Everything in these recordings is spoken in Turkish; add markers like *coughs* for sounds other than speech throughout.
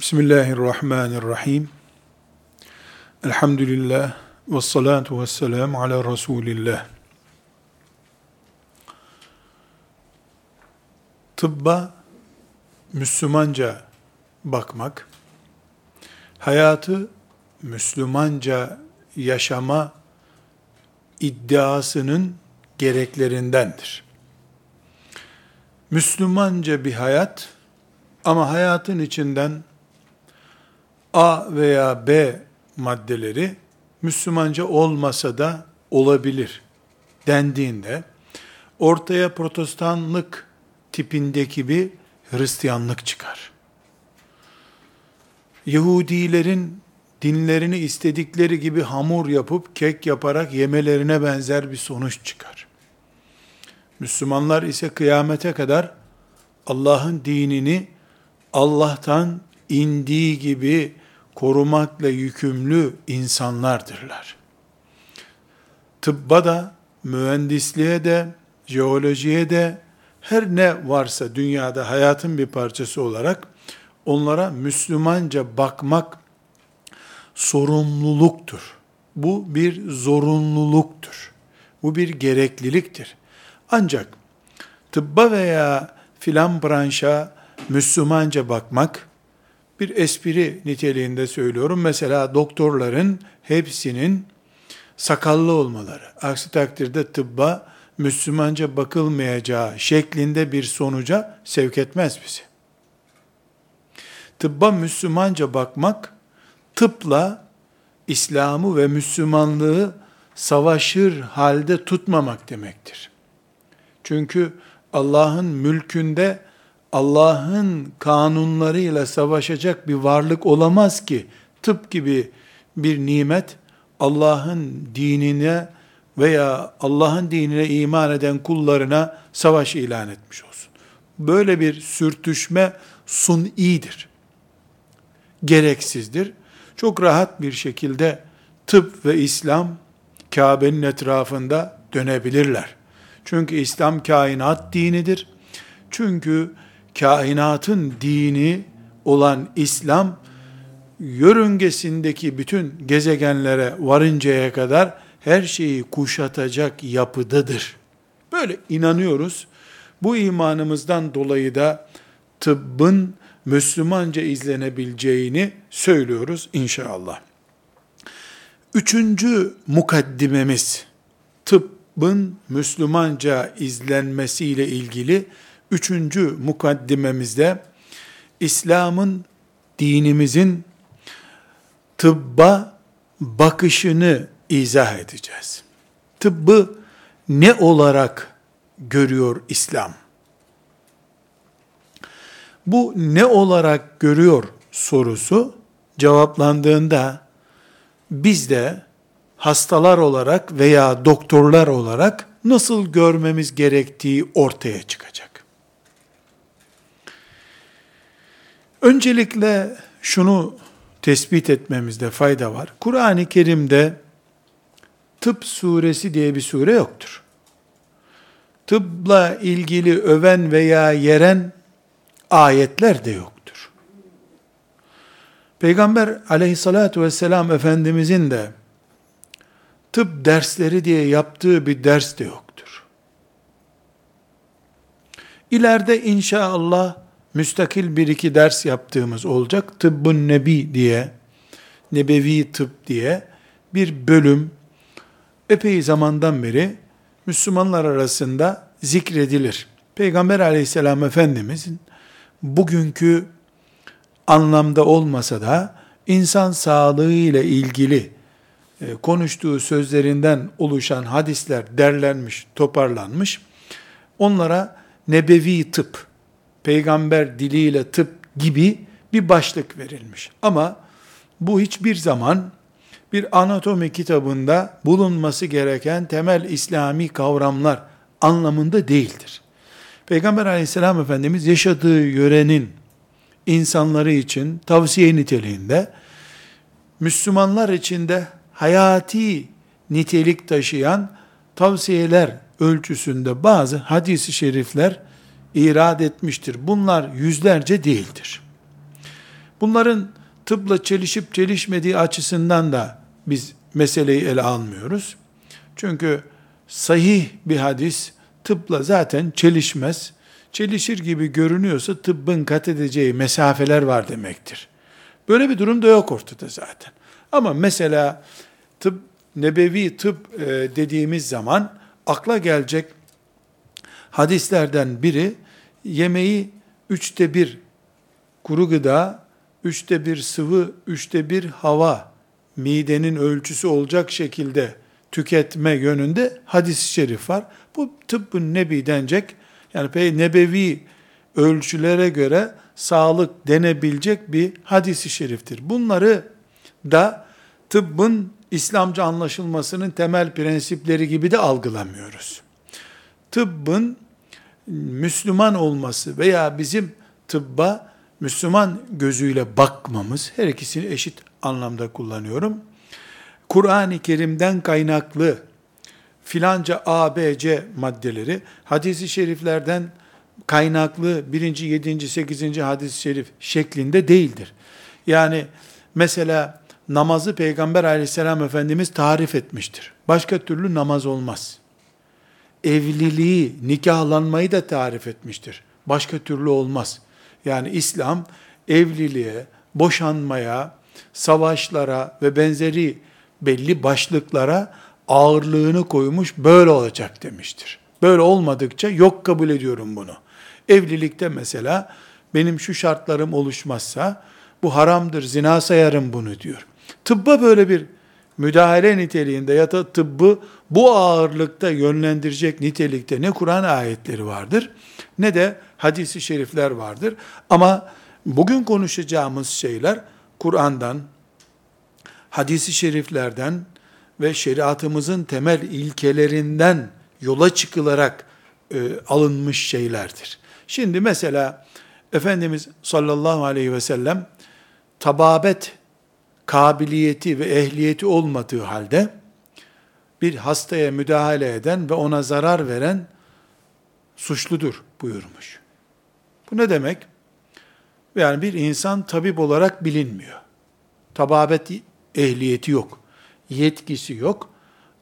Bismillahirrahmanirrahim. Elhamdülillah ve salatu ve selamu ala Resulillah. Tıbba Müslümanca bakmak, hayatı Müslümanca yaşama iddiasının gereklerindendir. Müslümanca bir hayat ama hayatın içinden A veya B maddeleri Müslümanca olmasa da olabilir dendiğinde ortaya protestanlık tipindeki bir Hristiyanlık çıkar. Yahudilerin dinlerini istedikleri gibi hamur yapıp kek yaparak yemelerine benzer bir sonuç çıkar. Müslümanlar ise kıyamete kadar Allah'ın dinini Allah'tan indiği gibi korumakla yükümlü insanlardırlar. Tıbba da, mühendisliğe de, jeolojiye de, her ne varsa dünyada hayatın bir parçası olarak onlara Müslümanca bakmak sorumluluktur. Bu bir zorunluluktur. Bu bir gerekliliktir. Ancak tıbba veya filan branşa Müslümanca bakmak bir espri niteliğinde söylüyorum. Mesela doktorların hepsinin sakallı olmaları, aksi takdirde tıbba Müslümanca bakılmayacağı şeklinde bir sonuca sevk etmez bizi. Tıbba Müslümanca bakmak, tıpla İslam'ı ve Müslümanlığı savaşır halde tutmamak demektir. Çünkü Allah'ın mülkünde Allah'ın kanunlarıyla savaşacak bir varlık olamaz ki tıp gibi bir nimet Allah'ın dinine veya Allah'ın dinine iman eden kullarına savaş ilan etmiş olsun. Böyle bir sürtüşme sunidir. Gereksizdir. Çok rahat bir şekilde tıp ve İslam Kabe'nin etrafında dönebilirler. Çünkü İslam kainat dinidir. Çünkü kainatın dini olan İslam, yörüngesindeki bütün gezegenlere varıncaya kadar her şeyi kuşatacak yapıdadır. Böyle inanıyoruz. Bu imanımızdan dolayı da tıbbın Müslümanca izlenebileceğini söylüyoruz inşallah. Üçüncü mukaddimemiz, tıbbın Müslümanca izlenmesiyle ilgili üçüncü mukaddimemizde İslam'ın, dinimizin tıbba bakışını izah edeceğiz. Tıbbı ne olarak görüyor İslam? Bu ne olarak görüyor sorusu cevaplandığında biz de hastalar olarak veya doktorlar olarak nasıl görmemiz gerektiği ortaya çıkacak. Öncelikle şunu tespit etmemizde fayda var. Kur'an-ı Kerim'de tıp suresi diye bir sure yoktur. Tıbla ilgili öven veya yeren ayetler de yoktur. Peygamber aleyhissalatu vesselam Efendimizin de tıp dersleri diye yaptığı bir ders de yoktur. İleride inşallah müstakil bir iki ders yaptığımız olacak. Tıbbın Nebi diye, Nebevi Tıp diye bir bölüm epey zamandan beri Müslümanlar arasında zikredilir. Peygamber aleyhisselam Efendimizin bugünkü anlamda olmasa da insan sağlığı ile ilgili e, konuştuğu sözlerinden oluşan hadisler derlenmiş, toparlanmış. Onlara nebevi tıp peygamber diliyle tıp gibi bir başlık verilmiş. Ama bu hiçbir zaman bir anatomi kitabında bulunması gereken temel İslami kavramlar anlamında değildir. Peygamber aleyhisselam Efendimiz yaşadığı yörenin insanları için tavsiye niteliğinde, Müslümanlar için de hayati nitelik taşıyan tavsiyeler ölçüsünde bazı hadisi şerifler irad etmiştir. Bunlar yüzlerce değildir. Bunların tıpla çelişip çelişmediği açısından da biz meseleyi ele almıyoruz. Çünkü sahih bir hadis tıpla zaten çelişmez. Çelişir gibi görünüyorsa tıbbın kat edeceği mesafeler var demektir. Böyle bir durum da yok ortada zaten. Ama mesela tıp, nebevi tıp e, dediğimiz zaman akla gelecek hadislerden biri yemeği üçte bir kuru gıda, üçte bir sıvı, üçte bir hava, midenin ölçüsü olacak şekilde tüketme yönünde hadis-i şerif var. Bu tıbbın nebi denecek, yani pey nebevi ölçülere göre sağlık denebilecek bir hadisi şeriftir. Bunları da tıbbın İslamca anlaşılmasının temel prensipleri gibi de algılamıyoruz. Tıbbın Müslüman olması veya bizim tıbba Müslüman gözüyle bakmamız, her ikisini eşit anlamda kullanıyorum. Kur'an-ı Kerim'den kaynaklı filanca A, B, C maddeleri hadisi şeriflerden kaynaklı birinci, yedinci, sekizinci hadis-i şerif şeklinde değildir. Yani mesela namazı Peygamber aleyhisselam Efendimiz tarif etmiştir. Başka türlü namaz olmaz. Evliliği, nikahlanmayı da tarif etmiştir. Başka türlü olmaz. Yani İslam evliliğe, boşanmaya, savaşlara ve benzeri belli başlıklara ağırlığını koymuş, böyle olacak demiştir. Böyle olmadıkça yok kabul ediyorum bunu. Evlilikte mesela benim şu şartlarım oluşmazsa bu haramdır, zina sayarım bunu diyor. Tıbba böyle bir müdahale niteliğinde ya da tıbbı bu ağırlıkta yönlendirecek nitelikte ne Kur'an ayetleri vardır ne de hadisi şerifler vardır. Ama bugün konuşacağımız şeyler Kur'an'dan, hadisi şeriflerden ve şeriatımızın temel ilkelerinden yola çıkılarak e, alınmış şeylerdir. Şimdi mesela Efendimiz sallallahu aleyhi ve sellem tababet kabiliyeti ve ehliyeti olmadığı halde bir hastaya müdahale eden ve ona zarar veren suçludur buyurmuş. Bu ne demek? Yani bir insan tabip olarak bilinmiyor. Tababet ehliyeti yok. Yetkisi yok.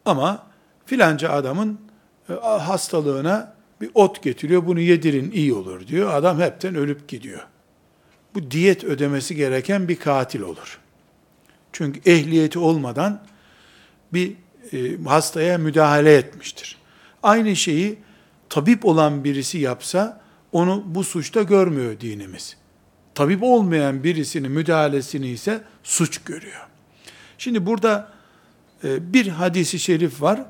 Ama filanca adamın e, hastalığına bir ot getiriyor, bunu yedirin iyi olur diyor. Adam hepten ölüp gidiyor. Bu diyet ödemesi gereken bir katil olur. Çünkü ehliyeti olmadan bir e, hastaya müdahale etmiştir. Aynı şeyi tabip olan birisi yapsa onu bu suçta görmüyor dinimiz. Tabip olmayan birisinin müdahalesini ise suç görüyor. Şimdi burada e, bir hadisi şerif var.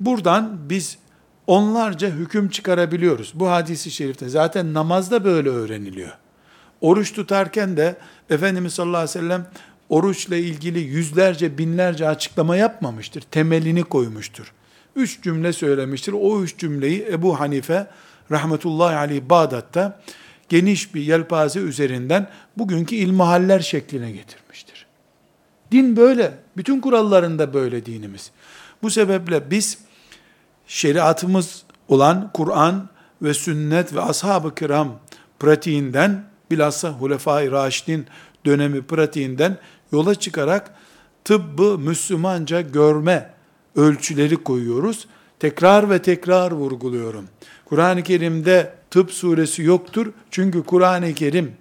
Buradan biz onlarca hüküm çıkarabiliyoruz. Bu hadisi şerifte zaten namazda böyle öğreniliyor. Oruç tutarken de Efendimiz sallallahu aleyhi ve sellem oruçla ilgili yüzlerce binlerce açıklama yapmamıştır. Temelini koymuştur. Üç cümle söylemiştir. O üç cümleyi Ebu Hanife rahmetullahi aleyh Bağdat'ta geniş bir yelpaze üzerinden bugünkü ilmihaller şekline getirmiştir. Din böyle. Bütün kurallarında böyle dinimiz. Bu sebeple biz şeriatımız olan Kur'an ve sünnet ve ashab-ı kiram pratiğinden bilhassa Hulefai Raşidin dönemi pratiğinden yola çıkarak tıbbı Müslümanca görme ölçüleri koyuyoruz. Tekrar ve tekrar vurguluyorum. Kur'an-ı Kerim'de tıp suresi yoktur. Çünkü Kur'an-ı Kerim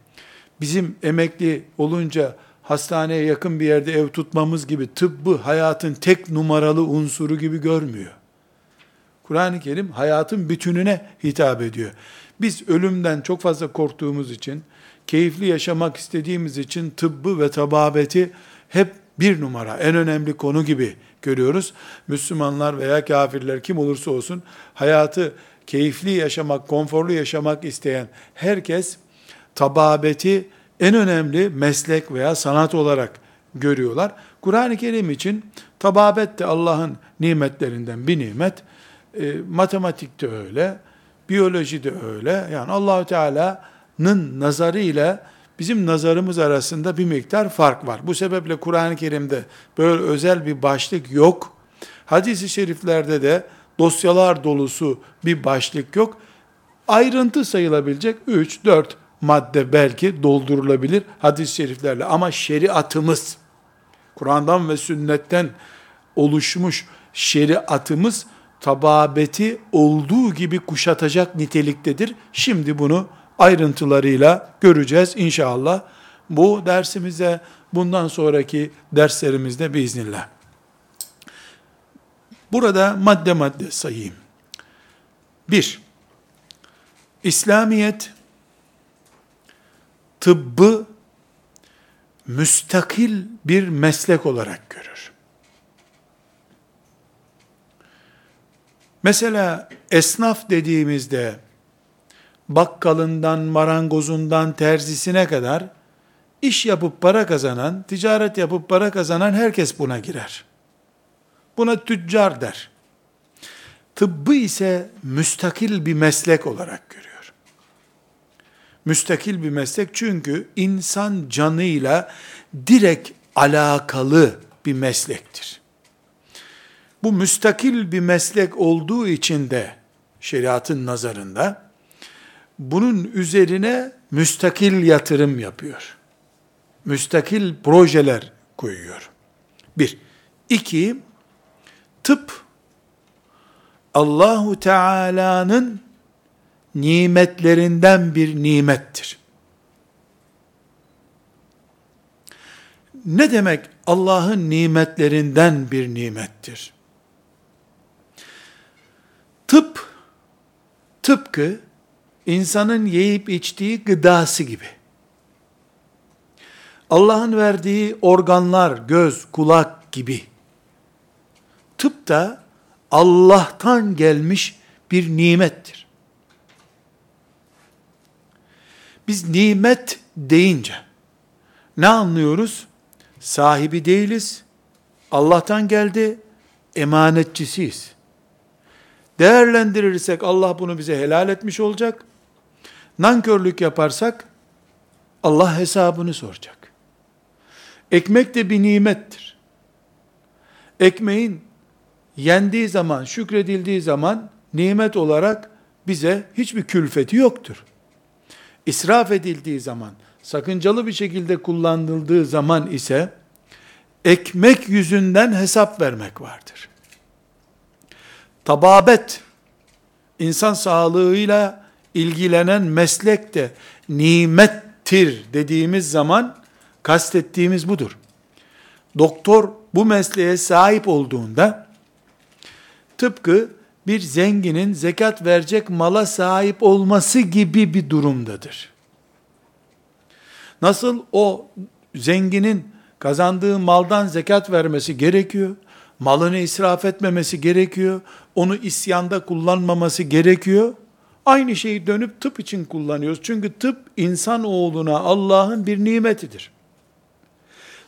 bizim emekli olunca hastaneye yakın bir yerde ev tutmamız gibi tıbbı hayatın tek numaralı unsuru gibi görmüyor. Kur'an-ı Kerim hayatın bütününe hitap ediyor. Biz ölümden çok fazla korktuğumuz için, keyifli yaşamak istediğimiz için tıbbı ve tababeti hep bir numara, en önemli konu gibi görüyoruz. Müslümanlar veya kafirler kim olursa olsun hayatı keyifli yaşamak, konforlu yaşamak isteyen herkes tababeti en önemli meslek veya sanat olarak görüyorlar. Kur'an-ı Kerim için tababet de Allah'ın nimetlerinden bir nimet. E, matematik de öyle, biyoloji de öyle. Yani Allahü Teala'nın nazarı ile bizim nazarımız arasında bir miktar fark var. Bu sebeple Kur'an-ı Kerim'de böyle özel bir başlık yok. Hadis-i şeriflerde de dosyalar dolusu bir başlık yok. Ayrıntı sayılabilecek 3, 4 madde belki doldurulabilir hadis-i şeriflerle ama şeriatımız Kur'an'dan ve sünnetten oluşmuş şeriatımız tababeti olduğu gibi kuşatacak niteliktedir. Şimdi bunu ayrıntılarıyla göreceğiz inşallah. Bu dersimize bundan sonraki derslerimizde biiznillah. Burada madde madde sayayım. Bir, İslamiyet tıbbı müstakil bir meslek olarak görür. Mesela esnaf dediğimizde bakkalından, marangozundan, terzisine kadar iş yapıp para kazanan, ticaret yapıp para kazanan herkes buna girer. Buna tüccar der. Tıbbı ise müstakil bir meslek olarak görüyor. Müstakil bir meslek çünkü insan canıyla direkt alakalı bir meslektir. Bu müstakil bir meslek olduğu için de şeriatın nazarında bunun üzerine müstakil yatırım yapıyor. Müstakil projeler koyuyor. Bir. İki, tıp Allahu Teala'nın nimetlerinden bir nimettir. Ne demek Allah'ın nimetlerinden bir nimettir? Tıp, tıpkı insanın yiyip içtiği gıdası gibi. Allah'ın verdiği organlar, göz, kulak gibi. Tıp da Allah'tan gelmiş bir nimettir. Biz nimet deyince ne anlıyoruz? Sahibi değiliz. Allah'tan geldi, emanetçisiyiz. Değerlendirirsek Allah bunu bize helal etmiş olacak. Nankörlük yaparsak Allah hesabını soracak. Ekmek de bir nimettir. Ekmeğin yendiği zaman, şükredildiği zaman nimet olarak bize hiçbir külfeti yoktur. İsraf edildiği zaman, sakıncalı bir şekilde kullanıldığı zaman ise ekmek yüzünden hesap vermek vardır. Tababet, insan sağlığıyla ilgilenen meslek de nimettir dediğimiz zaman kastettiğimiz budur. Doktor bu mesleğe sahip olduğunda tıpkı bir zenginin zekat verecek mala sahip olması gibi bir durumdadır. Nasıl o zenginin kazandığı maldan zekat vermesi gerekiyor, malını israf etmemesi gerekiyor, onu isyanda kullanmaması gerekiyor. Aynı şeyi dönüp tıp için kullanıyoruz. Çünkü tıp insan oğluna Allah'ın bir nimetidir.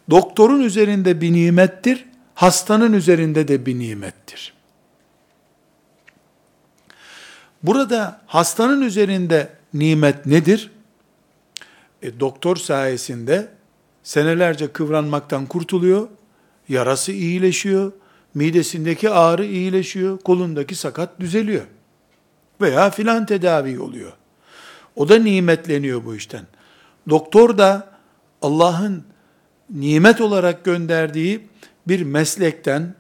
Doktorun üzerinde bir nimettir, hastanın üzerinde de bir nimettir. Burada hastanın üzerinde nimet nedir? E, doktor sayesinde senelerce kıvranmaktan kurtuluyor, yarası iyileşiyor, midesindeki ağrı iyileşiyor, kolundaki sakat düzeliyor. Veya filan tedavi oluyor. O da nimetleniyor bu işten. Doktor da Allah'ın nimet olarak gönderdiği bir meslekten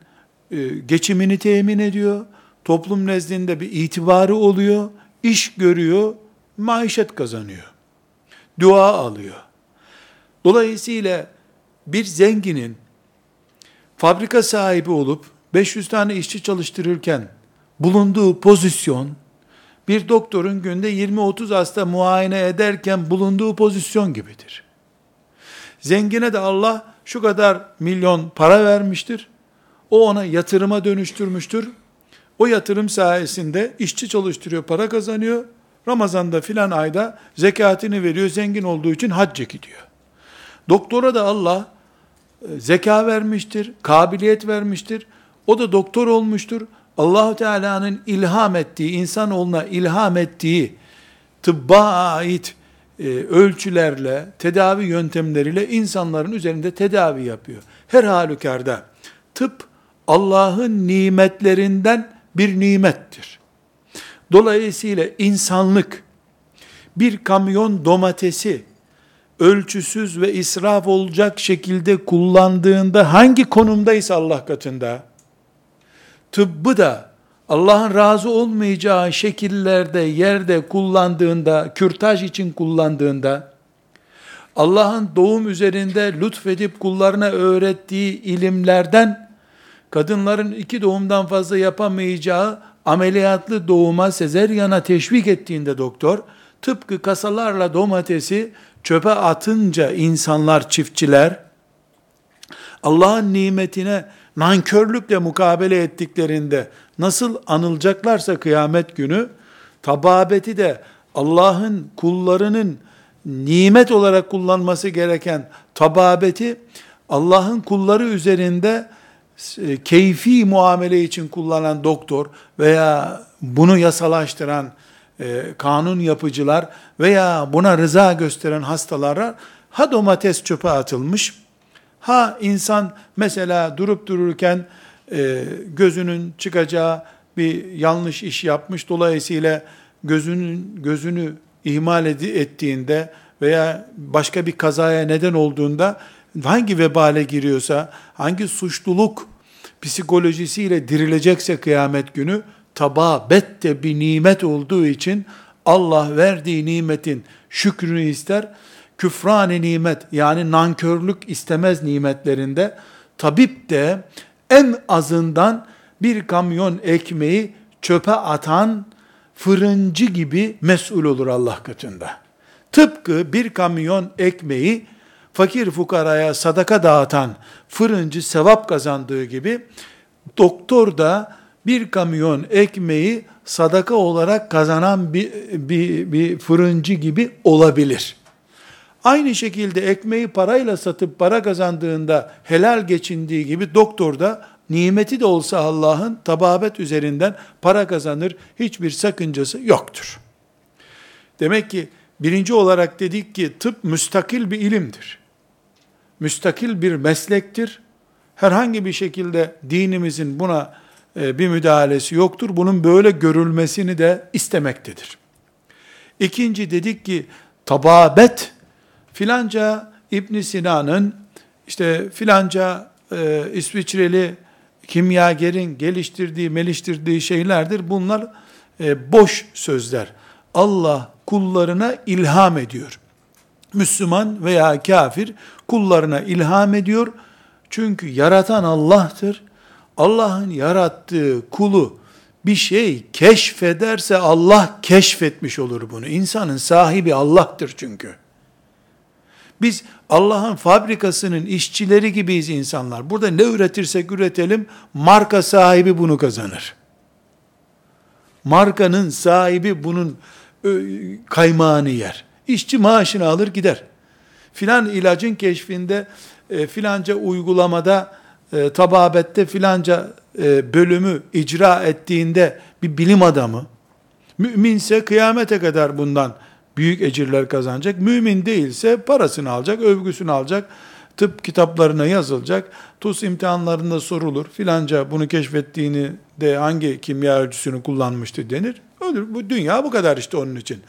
e, geçimini temin ediyor. Toplum nezdinde bir itibarı oluyor. iş görüyor, maişet kazanıyor. Dua alıyor. Dolayısıyla bir zenginin fabrika sahibi olup 500 tane işçi çalıştırırken bulunduğu pozisyon bir doktorun günde 20-30 hasta muayene ederken bulunduğu pozisyon gibidir. Zengine de Allah şu kadar milyon para vermiştir. O ona yatırıma dönüştürmüştür. O yatırım sayesinde işçi çalıştırıyor, para kazanıyor. Ramazan'da filan ayda zekatını veriyor, zengin olduğu için hacca gidiyor. Doktora da Allah e, zeka vermiştir, kabiliyet vermiştir. O da doktor olmuştur. Allahu Teala'nın ilham ettiği, insanoğluna ilham ettiği tıbba ait e, ölçülerle, tedavi yöntemleriyle insanların üzerinde tedavi yapıyor. Her halükarda tıp Allah'ın nimetlerinden bir nimettir. Dolayısıyla insanlık bir kamyon domatesi ölçüsüz ve israf olacak şekilde kullandığında hangi konumdaysa Allah katında, tıbbı da Allah'ın razı olmayacağı şekillerde, yerde kullandığında, kürtaj için kullandığında, Allah'ın doğum üzerinde lütfedip kullarına öğrettiği ilimlerden, kadınların iki doğumdan fazla yapamayacağı ameliyatlı doğuma, sezeryana teşvik ettiğinde doktor, tıpkı kasalarla domatesi çöpe atınca insanlar, çiftçiler, Allah'ın nimetine nankörlükle mukabele ettiklerinde nasıl anılacaklarsa kıyamet günü, tababeti de Allah'ın kullarının nimet olarak kullanması gereken tababeti, Allah'ın kulları üzerinde e, keyfi muamele için kullanan doktor veya bunu yasalaştıran e, kanun yapıcılar veya buna rıza gösteren hastalara ha domates çöpe atılmış, ha insan mesela durup dururken e, gözünün çıkacağı bir yanlış iş yapmış, dolayısıyla gözünün gözünü ihmal ettiğinde veya başka bir kazaya neden olduğunda hangi vebale giriyorsa, hangi suçluluk psikolojisiyle dirilecekse kıyamet günü, tababet de bir nimet olduğu için Allah verdiği nimetin şükrünü ister. Küfran-ı nimet yani nankörlük istemez nimetlerinde tabip de en azından bir kamyon ekmeği çöpe atan fırıncı gibi mesul olur Allah katında. Tıpkı bir kamyon ekmeği fakir fukaraya sadaka dağıtan fırıncı sevap kazandığı gibi doktor da bir kamyon ekmeği sadaka olarak kazanan bir, bir, bir fırıncı gibi olabilir. Aynı şekilde ekmeği parayla satıp para kazandığında helal geçindiği gibi doktor da nimeti de olsa Allah'ın tababet üzerinden para kazanır. Hiçbir sakıncası yoktur. Demek ki birinci olarak dedik ki tıp müstakil bir ilimdir. Müstakil bir meslektir. Herhangi bir şekilde dinimizin buna e, bir müdahalesi yoktur. Bunun böyle görülmesini de istemektedir. İkinci dedik ki tababet filanca İbn Sina'nın işte filanca e, İsviçreli kimyagerin geliştirdiği, meliştirdiği şeylerdir. Bunlar e, boş sözler. Allah kullarına ilham ediyor. Müslüman veya kafir kullarına ilham ediyor. Çünkü yaratan Allah'tır. Allah'ın yarattığı kulu bir şey keşfederse Allah keşfetmiş olur bunu. İnsanın sahibi Allah'tır çünkü. Biz Allah'ın fabrikasının işçileri gibiyiz insanlar. Burada ne üretirsek üretelim, marka sahibi bunu kazanır. Markanın sahibi bunun kaymağını yer. İşçi maaşını alır gider. Filan ilacın keşfinde, e, filanca uygulamada, e, tababette filanca e, bölümü icra ettiğinde bir bilim adamı, müminse kıyamete kadar bundan büyük ecirler kazanacak. Mümin değilse parasını alacak, övgüsünü alacak, tıp kitaplarına yazılacak, TUS imtihanlarında sorulur, filanca bunu keşfettiğini de hangi kimya ölçüsünü kullanmıştı denir. Ölür. Bu dünya bu kadar işte onun için.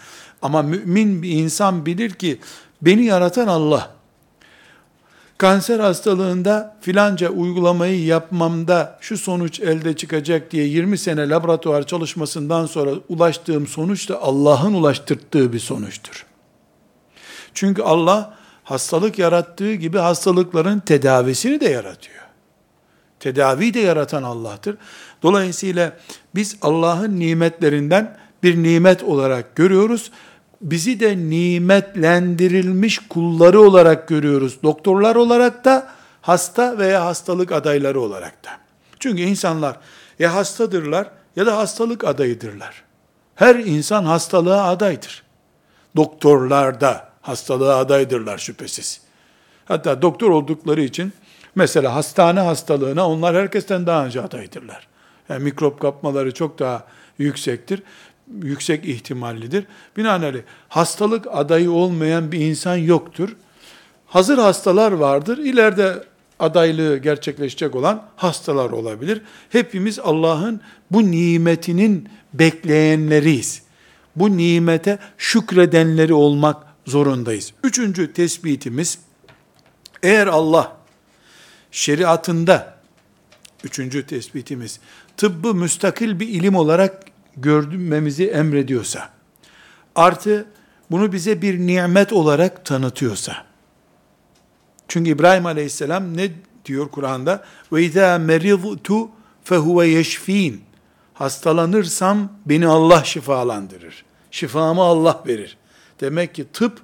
Ama mümin bir insan bilir ki beni yaratan Allah. Kanser hastalığında filanca uygulamayı yapmamda şu sonuç elde çıkacak diye 20 sene laboratuvar çalışmasından sonra ulaştığım sonuç da Allah'ın ulaştırdığı bir sonuçtur. Çünkü Allah hastalık yarattığı gibi hastalıkların tedavisini de yaratıyor. Tedaviyi de yaratan Allah'tır. Dolayısıyla biz Allah'ın nimetlerinden bir nimet olarak görüyoruz. Bizi de nimetlendirilmiş kulları olarak görüyoruz. Doktorlar olarak da, hasta veya hastalık adayları olarak da. Çünkü insanlar ya hastadırlar ya da hastalık adayıdırlar. Her insan hastalığa adaydır. Doktorlar da hastalığa adaydırlar şüphesiz. Hatta doktor oldukları için mesela hastane hastalığına onlar herkesten daha önce adaydırlar. Yani mikrop kapmaları çok daha yüksektir. Yüksek ihtimallidir. Binaenaleyh hastalık adayı olmayan bir insan yoktur. Hazır hastalar vardır. İleride adaylığı gerçekleşecek olan hastalar olabilir. Hepimiz Allah'ın bu nimetinin bekleyenleriyiz. bu nimete şükredenleri olmak zorundayız. Üçüncü tespitimiz, eğer Allah şeriatında, üçüncü tespitimiz, tıbbı müstakil bir ilim olarak görmemizi emrediyorsa, artı bunu bize bir nimet olarak tanıtıyorsa, çünkü İbrahim Aleyhisselam ne diyor Kur'an'da? Ve izâ meridtu fehuve. Hastalanırsam beni Allah şifalandırır. Şifamı Allah verir. Demek ki tıp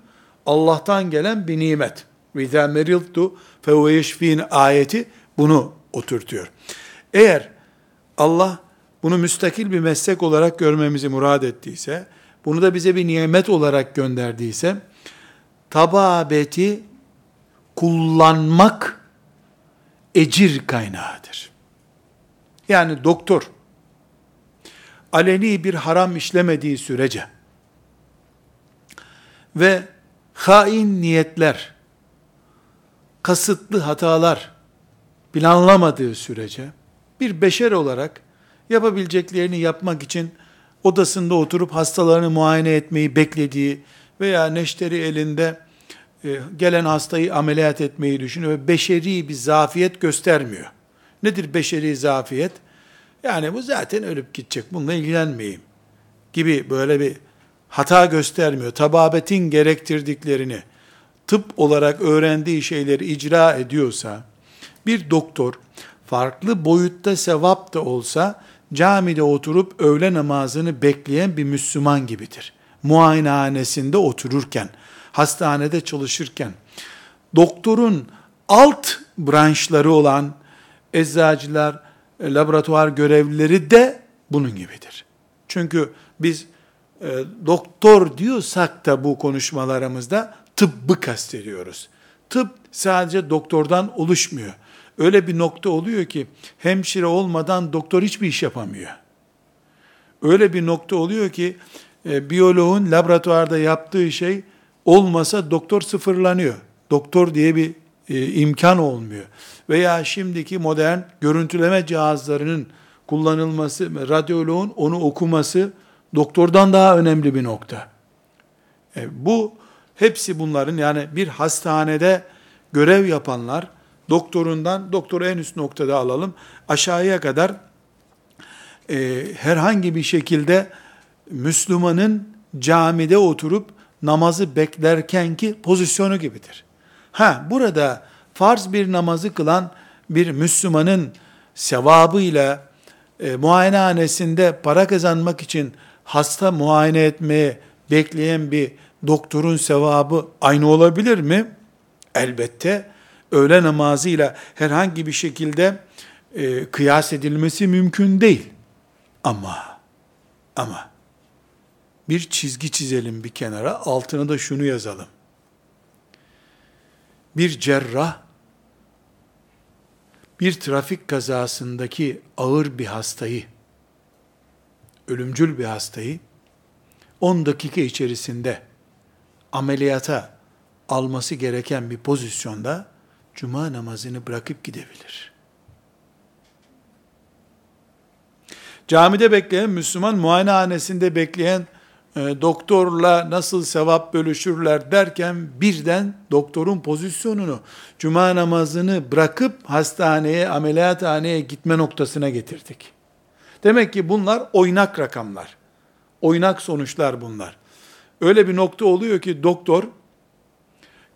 Allah'tan gelen bir nimet. Ve izâ meridtu fehuve ayeti bunu oturtuyor. Eğer Allah bunu müstakil bir meslek olarak görmemizi murad ettiyse, bunu da bize bir nimet olarak gönderdiyse, tababeti kullanmak ecir kaynağıdır. Yani doktor aleni bir haram işlemediği sürece ve hain niyetler, kasıtlı hatalar planlamadığı sürece bir beşer olarak yapabileceklerini yapmak için odasında oturup hastalarını muayene etmeyi beklediği veya neşteri elinde e, gelen hastayı ameliyat etmeyi düşünüyor ve beşeri bir zafiyet göstermiyor. Nedir beşeri zafiyet? Yani bu zaten ölüp gidecek, bununla ilgilenmeyeyim gibi böyle bir hata göstermiyor. Tababetin gerektirdiklerini, tıp olarak öğrendiği şeyleri icra ediyorsa, bir doktor farklı boyutta sevap da olsa, camide oturup öğle namazını bekleyen bir Müslüman gibidir. Muayenehanesinde otururken, hastanede çalışırken, doktorun alt branşları olan eczacılar, e, laboratuvar görevlileri de bunun gibidir. Çünkü biz e, doktor diyorsak da bu konuşmalarımızda tıbbı kastediyoruz. Tıp sadece doktordan oluşmuyor. Öyle bir nokta oluyor ki hemşire olmadan doktor hiçbir iş yapamıyor. Öyle bir nokta oluyor ki e, biyoloğun laboratuvarda yaptığı şey olmasa doktor sıfırlanıyor. Doktor diye bir e, imkan olmuyor. Veya şimdiki modern görüntüleme cihazlarının kullanılması, radyoloğun onu okuması doktordan daha önemli bir nokta. E, bu hepsi bunların yani bir hastanede görev yapanlar doktorundan doktoru en üst noktada alalım aşağıya kadar e, herhangi bir şekilde Müslümanın camide oturup namazı beklerkenki pozisyonu gibidir. Ha burada farz bir namazı kılan bir Müslümanın sevabıyla e, muayenehanesinde para kazanmak için hasta muayene etmeye bekleyen bir doktorun sevabı aynı olabilir mi? Elbette öğle namazıyla herhangi bir şekilde e, kıyas edilmesi mümkün değil. Ama ama bir çizgi çizelim bir kenara, altına da şunu yazalım. Bir cerrah, bir trafik kazasındaki ağır bir hastayı, ölümcül bir hastayı, 10 dakika içerisinde ameliyata alması gereken bir pozisyonda, cuma namazını bırakıp gidebilir. Camide bekleyen Müslüman, muayenehanesinde bekleyen e, doktorla nasıl sevap bölüşürler derken birden doktorun pozisyonunu, cuma namazını bırakıp hastaneye, ameliyathaneye gitme noktasına getirdik. Demek ki bunlar oynak rakamlar. Oynak sonuçlar bunlar. Öyle bir nokta oluyor ki doktor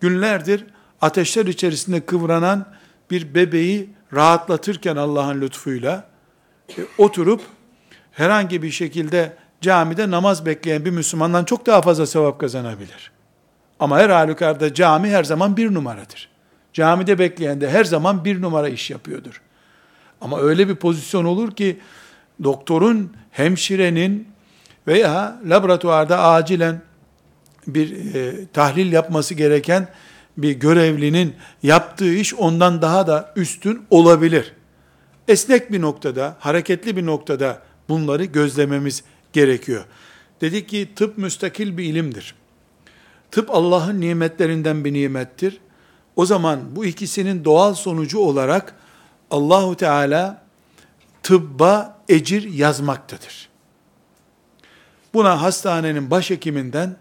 günlerdir ateşler içerisinde kıvranan bir bebeği rahatlatırken Allah'ın lütfuyla e, oturup herhangi bir şekilde camide namaz bekleyen bir Müslümandan çok daha fazla sevap kazanabilir. Ama her halükarda cami her zaman bir numaradır. Camide bekleyen de her zaman bir numara iş yapıyordur. Ama öyle bir pozisyon olur ki doktorun, hemşirenin veya laboratuvarda acilen bir e, tahlil yapması gereken bir görevlinin yaptığı iş ondan daha da üstün olabilir. Esnek bir noktada, hareketli bir noktada bunları gözlememiz gerekiyor. Dedik ki tıp müstakil bir ilimdir. Tıp Allah'ın nimetlerinden bir nimettir. O zaman bu ikisinin doğal sonucu olarak Allahu Teala tıbba ecir yazmaktadır. Buna hastanenin başhekiminden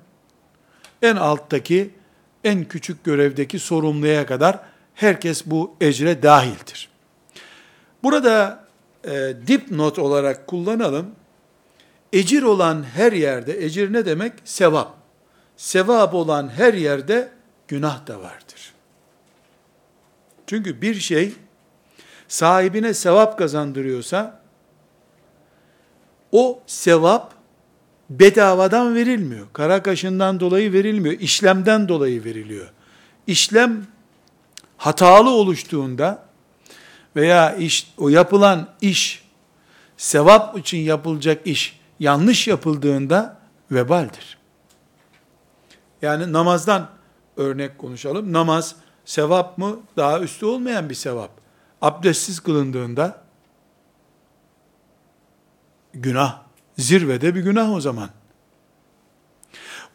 en alttaki en küçük görevdeki sorumluya kadar herkes bu ecre dahildir. Burada e, dipnot olarak kullanalım. Ecir olan her yerde, ecir ne demek? Sevap. Sevap olan her yerde günah da vardır. Çünkü bir şey sahibine sevap kazandırıyorsa o sevap bedavadan verilmiyor. Kara kaşından dolayı verilmiyor. İşlemden dolayı veriliyor. İşlem hatalı oluştuğunda veya iş, o yapılan iş sevap için yapılacak iş yanlış yapıldığında vebaldir. Yani namazdan örnek konuşalım. Namaz sevap mı? Daha üstü olmayan bir sevap. Abdestsiz kılındığında günah. Zirvede bir günah o zaman.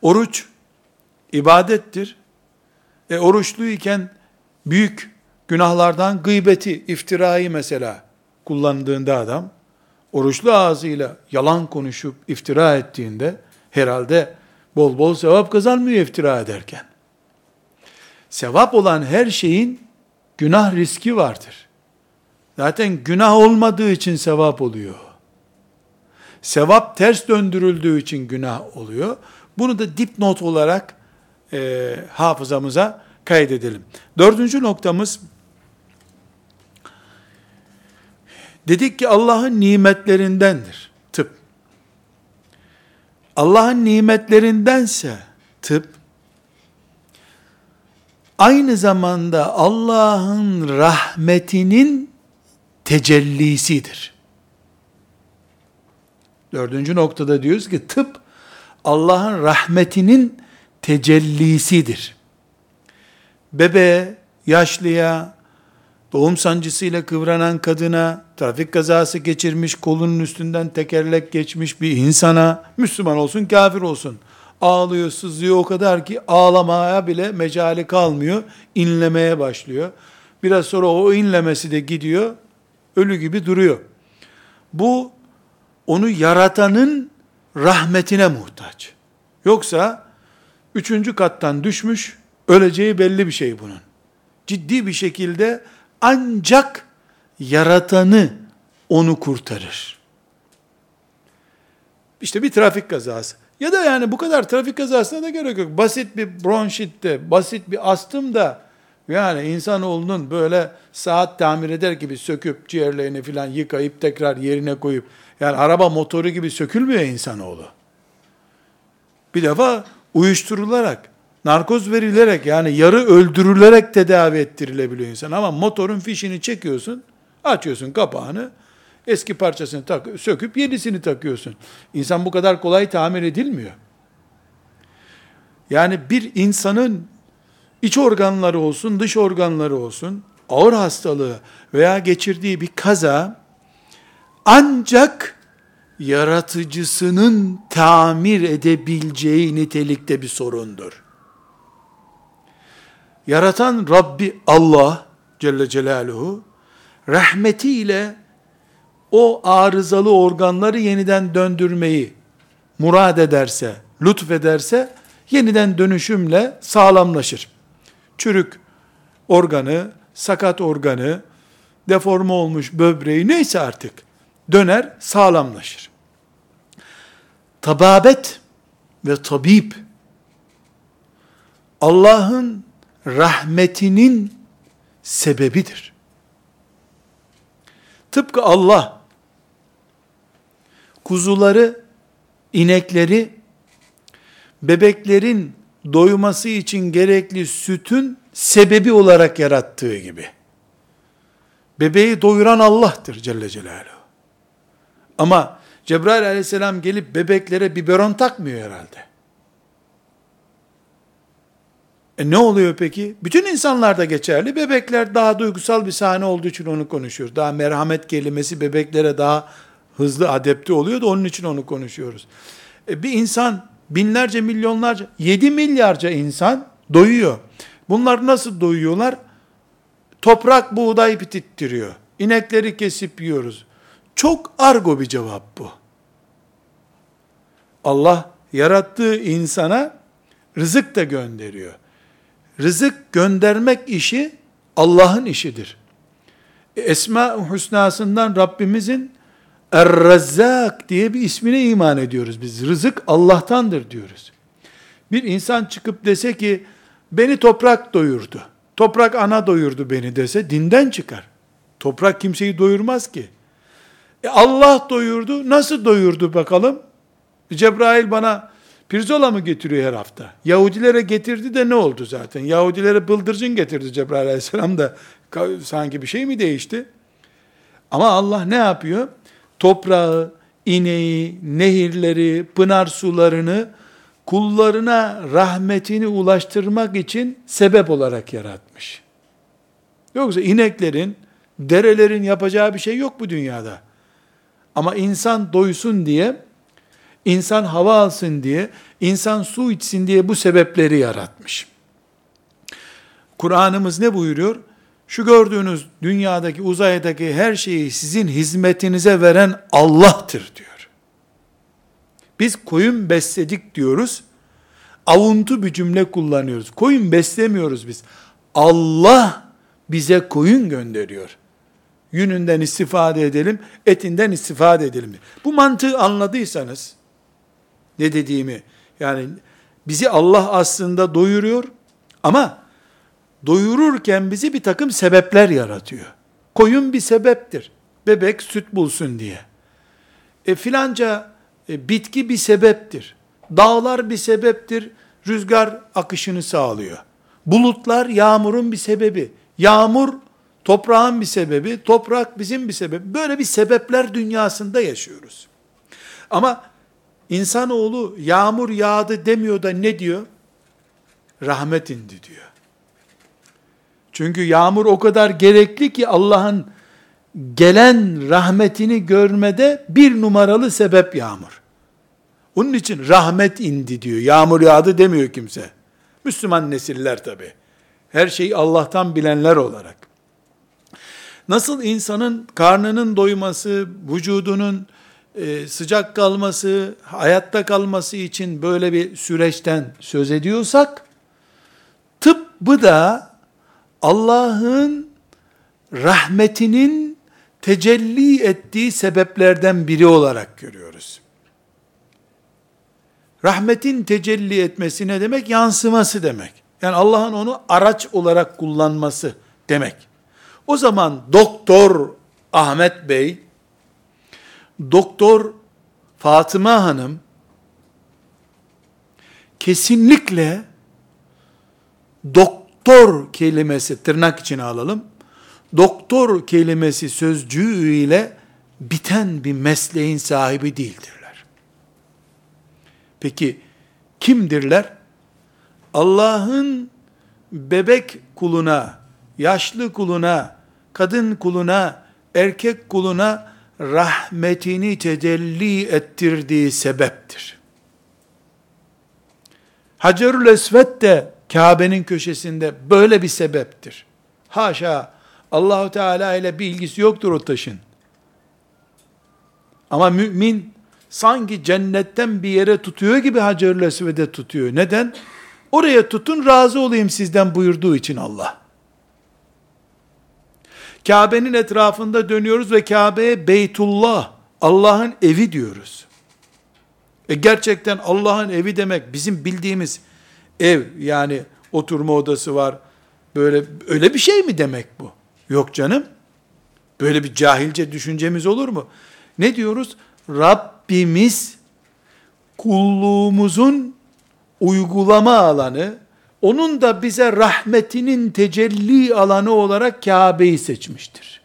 Oruç ibadettir. E oruçluyken büyük günahlardan gıybeti, iftirayı mesela kullandığında adam, oruçlu ağzıyla yalan konuşup iftira ettiğinde, herhalde bol bol sevap kazanmıyor iftira ederken. Sevap olan her şeyin günah riski vardır. Zaten günah olmadığı için sevap oluyor. Sevap ters döndürüldüğü için günah oluyor. Bunu da dipnot olarak e, hafızamıza kaydedelim. Dördüncü noktamız, dedik ki Allah'ın nimetlerindendir tıp. Allah'ın nimetlerindense tıp, aynı zamanda Allah'ın rahmetinin tecellisidir. Dördüncü noktada diyoruz ki tıp Allah'ın rahmetinin tecellisidir. Bebeğe, yaşlıya, doğum sancısıyla kıvranan kadına, trafik kazası geçirmiş, kolunun üstünden tekerlek geçmiş bir insana, Müslüman olsun, kafir olsun, ağlıyor, sızlıyor o kadar ki ağlamaya bile mecali kalmıyor, inlemeye başlıyor. Biraz sonra o inlemesi de gidiyor, ölü gibi duruyor. Bu onu yaratanın rahmetine muhtaç. Yoksa üçüncü kattan düşmüş, öleceği belli bir şey bunun. Ciddi bir şekilde ancak yaratanı onu kurtarır. İşte bir trafik kazası. Ya da yani bu kadar trafik kazasına da gerek yok. Basit bir bronşitte, basit bir astım da yani insanoğlunun böyle saat tamir eder gibi söküp ciğerlerini filan yıkayıp tekrar yerine koyup yani araba motoru gibi sökülmüyor insanoğlu. Bir defa uyuşturularak, narkoz verilerek yani yarı öldürülerek tedavi ettirilebiliyor insan. Ama motorun fişini çekiyorsun, açıyorsun kapağını, eski parçasını tak, söküp yenisini takıyorsun. İnsan bu kadar kolay tamir edilmiyor. Yani bir insanın iç organları olsun, dış organları olsun, ağır hastalığı veya geçirdiği bir kaza, ancak yaratıcısının tamir edebileceği nitelikte bir sorundur. Yaratan Rabbi Allah Celle Celaluhu rahmetiyle o arızalı organları yeniden döndürmeyi murad ederse, lütfederse yeniden dönüşümle sağlamlaşır. Çürük organı, sakat organı, deforme olmuş böbreği neyse artık döner, sağlamlaşır. Tababet ve tabip Allah'ın rahmetinin sebebidir. Tıpkı Allah kuzuları, inekleri bebeklerin doyması için gerekli sütün sebebi olarak yarattığı gibi. Bebeği doyuran Allah'tır Celle Celaluhu. Ama Cebrail aleyhisselam gelip bebeklere biberon takmıyor herhalde. E ne oluyor peki? Bütün insanlarda geçerli. Bebekler daha duygusal bir sahne olduğu için onu konuşuyoruz. Daha merhamet kelimesi bebeklere daha hızlı adepte oluyor da onun için onu konuşuyoruz. E bir insan binlerce milyonlarca, yedi milyarca insan doyuyor. Bunlar nasıl doyuyorlar? Toprak buğday bitittiriyor. İnekleri kesip yiyoruz. Çok argo bir cevap bu. Allah yarattığı insana rızık da gönderiyor. Rızık göndermek işi Allah'ın işidir. Esma-ı Hüsna'sından Rabbimizin Er-Rezzak diye bir ismine iman ediyoruz biz. Rızık Allah'tandır diyoruz. Bir insan çıkıp dese ki beni toprak doyurdu. Toprak ana doyurdu beni dese dinden çıkar. Toprak kimseyi doyurmaz ki. E Allah doyurdu. Nasıl doyurdu bakalım? Cebrail bana pirzola mı getiriyor her hafta? Yahudilere getirdi de ne oldu zaten? Yahudilere bıldırcın getirdi Cebrail aleyhisselam da sanki bir şey mi değişti? Ama Allah ne yapıyor? Toprağı, ineği, nehirleri, pınar sularını kullarına rahmetini ulaştırmak için sebep olarak yaratmış. Yoksa ineklerin, derelerin yapacağı bir şey yok bu dünyada. Ama insan doysun diye, insan hava alsın diye, insan su içsin diye bu sebepleri yaratmış. Kur'an'ımız ne buyuruyor? Şu gördüğünüz dünyadaki, uzaydaki her şeyi sizin hizmetinize veren Allah'tır diyor. Biz koyun besledik diyoruz. Avuntu bir cümle kullanıyoruz. Koyun beslemiyoruz biz. Allah bize koyun gönderiyor. Yününden istifade edelim, etinden istifade edelim. Bu mantığı anladıysanız, ne dediğimi, yani bizi Allah aslında doyuruyor ama doyururken bizi bir takım sebepler yaratıyor. Koyun bir sebeptir. Bebek süt bulsun diye. E filanca e, bitki bir sebeptir. Dağlar bir sebeptir. Rüzgar akışını sağlıyor. Bulutlar yağmurun bir sebebi. Yağmur toprağın bir sebebi. Toprak bizim bir sebebi. Böyle bir sebepler dünyasında yaşıyoruz. Ama insanoğlu yağmur yağdı demiyor da ne diyor? Rahmet indi diyor. Çünkü yağmur o kadar gerekli ki Allah'ın gelen rahmetini görmede bir numaralı sebep yağmur. Onun için rahmet indi diyor. Yağmur yağdı demiyor kimse. Müslüman nesiller tabi. Her şeyi Allah'tan bilenler olarak. Nasıl insanın karnının doyması, vücudunun e, sıcak kalması, hayatta kalması için böyle bir süreçten söz ediyorsak, tıbbı da Allah'ın rahmetinin tecelli ettiği sebeplerden biri olarak görüyoruz. Rahmetin tecelli etmesi ne demek? Yansıması demek. Yani Allah'ın onu araç olarak kullanması demek. O zaman doktor Ahmet Bey, doktor Fatıma Hanım kesinlikle doktor kelimesi tırnak içine alalım. Doktor kelimesi sözcüğü ile biten bir mesleğin sahibi değildir. Peki kimdirler? Allah'ın bebek kuluna, yaşlı kuluna, kadın kuluna, erkek kuluna rahmetini tecelli ettirdiği sebeptir. Hacerül Esved de Kabe'nin köşesinde böyle bir sebeptir. Haşa Allahu Teala ile bir ilgisi yoktur o taşın. Ama mümin sanki cennetten bir yere tutuyor gibi Hacerül Esved'e tutuyor. Neden? Oraya tutun razı olayım sizden buyurduğu için Allah. Kabe'nin etrafında dönüyoruz ve Kabe'ye Beytullah, Allah'ın evi diyoruz. E gerçekten Allah'ın evi demek bizim bildiğimiz ev yani oturma odası var. Böyle öyle bir şey mi demek bu? Yok canım. Böyle bir cahilce düşüncemiz olur mu? Ne diyoruz? Rabbimiz kulluğumuzun uygulama alanı, onun da bize rahmetinin tecelli alanı olarak Kabe'yi seçmiştir.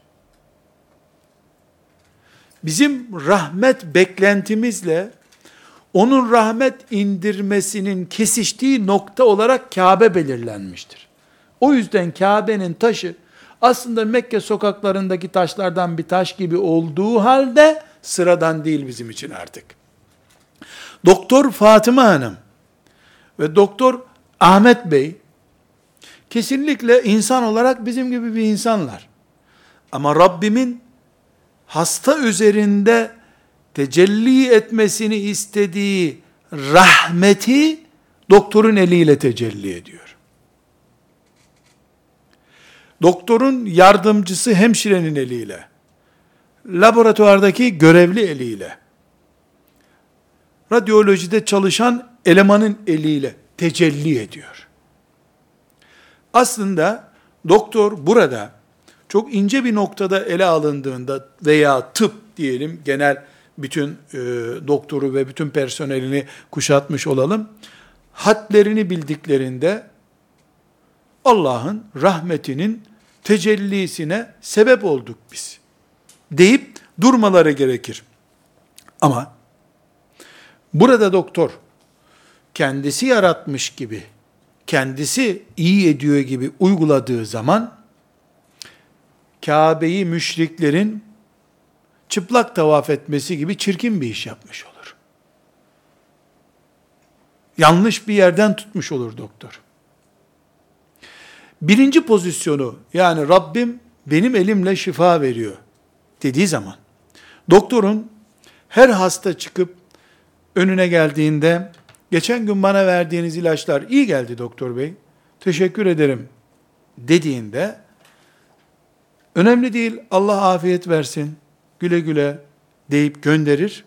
Bizim rahmet beklentimizle onun rahmet indirmesinin kesiştiği nokta olarak Kabe belirlenmiştir. O yüzden Kabe'nin taşı aslında Mekke sokaklarındaki taşlardan bir taş gibi olduğu halde sıradan değil bizim için artık. Doktor Fatıma Hanım ve Doktor Ahmet Bey kesinlikle insan olarak bizim gibi bir insanlar. Ama Rabbimin hasta üzerinde tecelli etmesini istediği rahmeti doktorun eliyle tecelli ediyor. Doktorun yardımcısı hemşirenin eliyle, laboratuvardaki görevli eliyle, radyolojide çalışan elemanın eliyle tecelli ediyor. Aslında doktor burada çok ince bir noktada ele alındığında veya tıp diyelim genel bütün e, doktoru ve bütün personelini kuşatmış olalım. Hatlerini bildiklerinde Allah'ın rahmetinin tecellisine sebep olduk biz. Deyip durmaları gerekir. Ama burada doktor kendisi yaratmış gibi, kendisi iyi ediyor gibi uyguladığı zaman Kabe'yi müşriklerin çıplak tavaf etmesi gibi çirkin bir iş yapmış olur. Yanlış bir yerden tutmuş olur doktor. Birinci pozisyonu yani Rabbim benim elimle şifa veriyor dediği zaman doktorun her hasta çıkıp önüne geldiğinde geçen gün bana verdiğiniz ilaçlar iyi geldi doktor bey teşekkür ederim dediğinde önemli değil Allah afiyet versin güle güle deyip gönderir.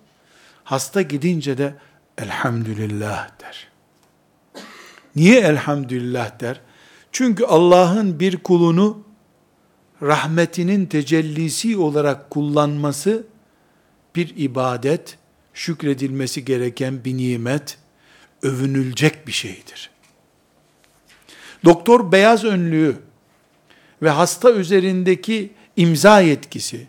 Hasta gidince de elhamdülillah der. Niye elhamdülillah der? Çünkü Allah'ın bir kulunu rahmetinin tecellisi olarak kullanması bir ibadet, şükredilmesi gereken bir nimet, övünülecek bir şeydir. Doktor beyaz önlüğü ve hasta üzerindeki imza yetkisi,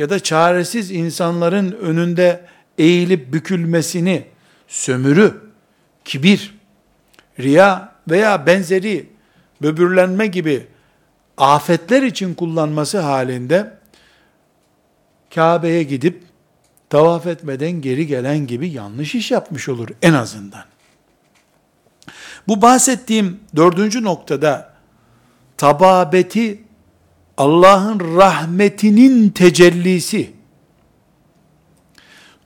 ya da çaresiz insanların önünde eğilip bükülmesini sömürü, kibir, riya veya benzeri böbürlenme gibi afetler için kullanması halinde Kabe'ye gidip tavaf etmeden geri gelen gibi yanlış iş yapmış olur en azından. Bu bahsettiğim dördüncü noktada tababeti Allah'ın rahmetinin tecellisi.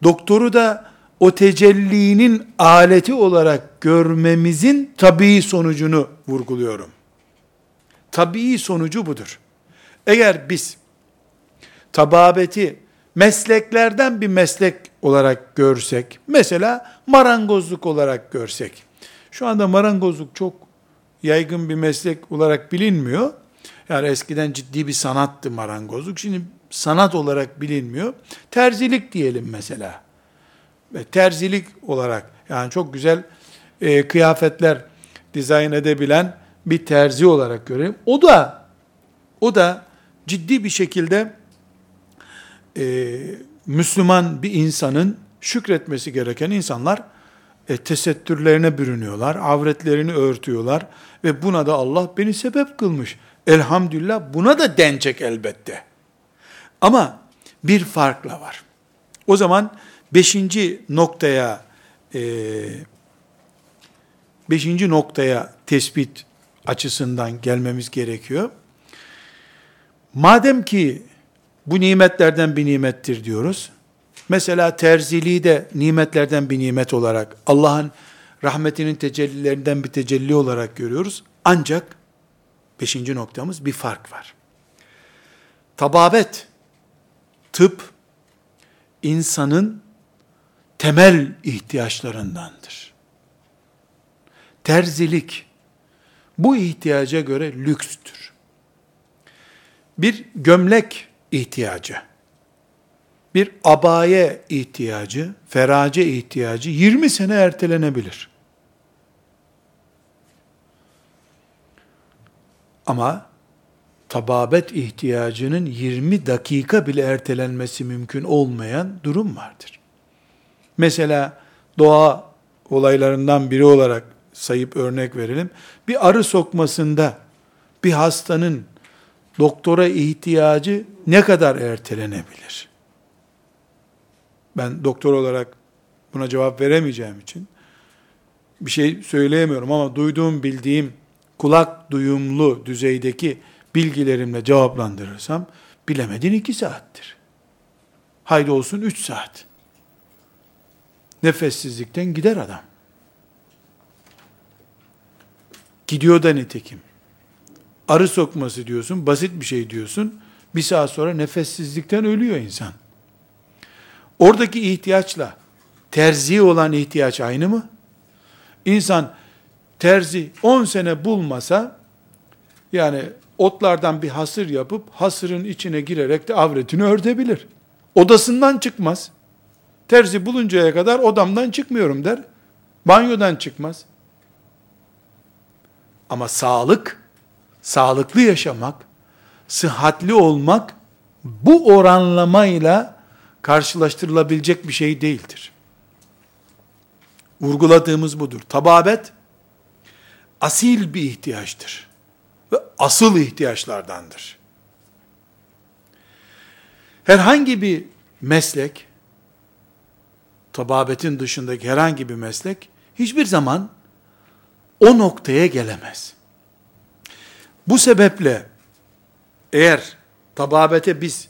Doktoru da o tecellinin aleti olarak görmemizin tabii sonucunu vurguluyorum. Tabii sonucu budur. Eğer biz tababeti mesleklerden bir meslek olarak görsek, mesela marangozluk olarak görsek, şu anda marangozluk çok yaygın bir meslek olarak bilinmiyor. Yani eskiden ciddi bir sanattı marangozluk. Şimdi sanat olarak bilinmiyor. Terzilik diyelim mesela. Ve terzilik olarak yani çok güzel e, kıyafetler dizayn edebilen bir terzi olarak görelim. O da o da ciddi bir şekilde e, Müslüman bir insanın şükretmesi gereken insanlar e, tesettürlerine bürünüyorlar, avretlerini örtüyorlar ve buna da Allah beni sebep kılmış. Elhamdülillah buna da denecek elbette. Ama bir farkla var. O zaman beşinci noktaya e, beşinci noktaya tespit açısından gelmemiz gerekiyor. Madem ki bu nimetlerden bir nimettir diyoruz. Mesela terziliği de nimetlerden bir nimet olarak Allah'ın rahmetinin tecellilerinden bir tecelli olarak görüyoruz. Ancak Beşinci noktamız bir fark var. Tababet, tıp, insanın temel ihtiyaçlarındandır. Terzilik, bu ihtiyaca göre lükstür. Bir gömlek ihtiyacı, bir abaye ihtiyacı, ferace ihtiyacı 20 sene ertelenebilir. Ama tababet ihtiyacının 20 dakika bile ertelenmesi mümkün olmayan durum vardır. Mesela doğa olaylarından biri olarak sayıp örnek verelim. Bir arı sokmasında bir hastanın doktora ihtiyacı ne kadar ertelenebilir? Ben doktor olarak buna cevap veremeyeceğim için bir şey söyleyemiyorum ama duyduğum, bildiğim kulak duyumlu düzeydeki bilgilerimle cevaplandırırsam bilemedin iki saattir. Haydi olsun üç saat. nefessizlikten gider adam. Gidiyor da nitekim. Arı sokması diyorsun, basit bir şey diyorsun. Bir saat sonra nefessizlikten ölüyor insan. Oradaki ihtiyaçla terziye olan ihtiyaç aynı mı? İnsan terzi 10 sene bulmasa yani otlardan bir hasır yapıp hasırın içine girerek de avretini örtebilir. Odasından çıkmaz. Terzi buluncaya kadar odamdan çıkmıyorum der. Banyodan çıkmaz. Ama sağlık, sağlıklı yaşamak, sıhhatli olmak bu oranlamayla karşılaştırılabilecek bir şey değildir. Vurguladığımız budur. Tababet asil bir ihtiyaçtır. Ve asıl ihtiyaçlardandır. Herhangi bir meslek, tababetin dışındaki herhangi bir meslek, hiçbir zaman o noktaya gelemez. Bu sebeple eğer tababete biz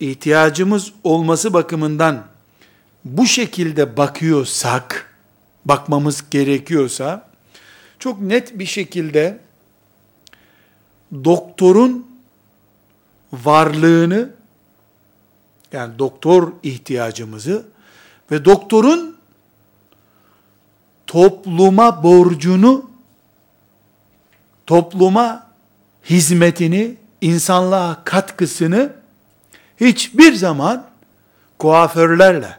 ihtiyacımız olması bakımından bu şekilde bakıyorsak, bakmamız gerekiyorsa, çok net bir şekilde doktorun varlığını, yani doktor ihtiyacımızı ve doktorun topluma borcunu, topluma hizmetini, insanlığa katkısını hiçbir zaman kuaförlerle,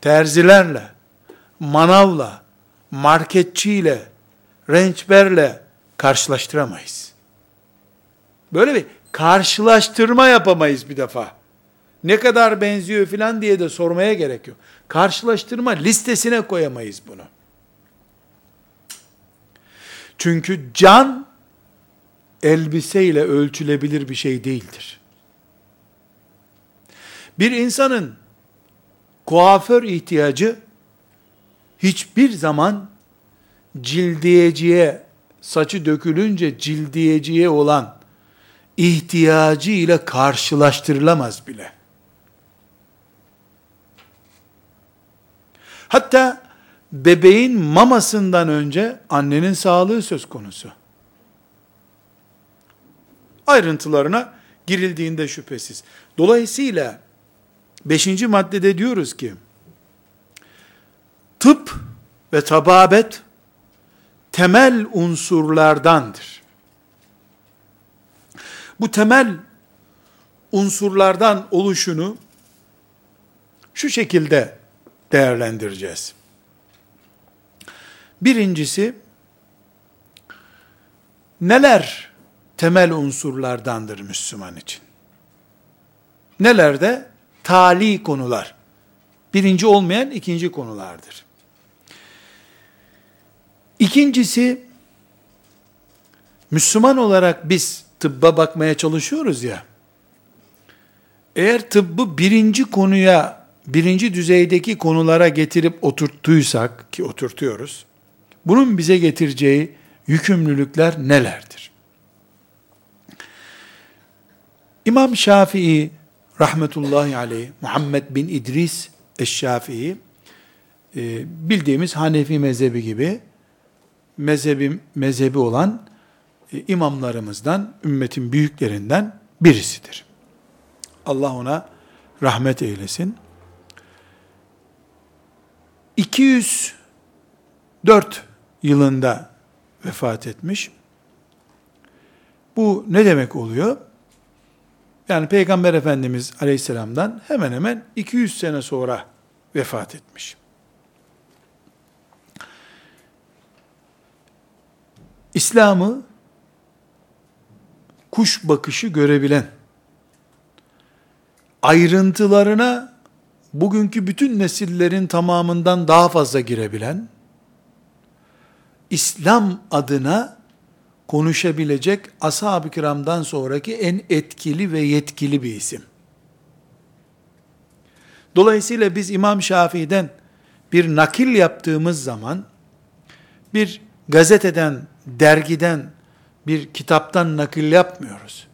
terzilerle, manavla, marketçiyle, rençberle karşılaştıramayız. Böyle bir karşılaştırma yapamayız bir defa. Ne kadar benziyor filan diye de sormaya gerek yok. Karşılaştırma listesine koyamayız bunu. Çünkü can elbiseyle ölçülebilir bir şey değildir. Bir insanın kuaför ihtiyacı hiçbir zaman cildiyeciye, saçı dökülünce cildiyeciye olan ihtiyacı ile karşılaştırılamaz bile. Hatta bebeğin mamasından önce annenin sağlığı söz konusu. Ayrıntılarına girildiğinde şüphesiz. Dolayısıyla beşinci maddede diyoruz ki, tıp ve tababet temel unsurlardandır. Bu temel unsurlardan oluşunu şu şekilde değerlendireceğiz. Birincisi, neler temel unsurlardandır Müslüman için? Nelerde? Tali konular. Birinci olmayan ikinci konulardır. İkincisi, Müslüman olarak biz tıbba bakmaya çalışıyoruz ya, eğer tıbbı birinci konuya, birinci düzeydeki konulara getirip oturttuysak, ki oturtuyoruz, bunun bize getireceği yükümlülükler nelerdir? İmam Şafii rahmetullahi aleyh, Muhammed bin İdris Eşşafii, e, bildiğimiz Hanefi mezhebi gibi mezhebi, mezhebi olan e, imamlarımızdan, ümmetin büyüklerinden birisidir. Allah ona rahmet eylesin. 204 yılında vefat etmiş. Bu ne demek oluyor? Yani Peygamber Efendimiz Aleyhisselam'dan hemen hemen 200 sene sonra vefat etmiş. İslam'ı kuş bakışı görebilen, ayrıntılarına bugünkü bütün nesillerin tamamından daha fazla girebilen, İslam adına konuşabilecek ashab-ı kiramdan sonraki en etkili ve yetkili bir isim. Dolayısıyla biz İmam Şafii'den bir nakil yaptığımız zaman, bir gazeteden, dergiden, bir kitaptan nakil yapmıyoruz.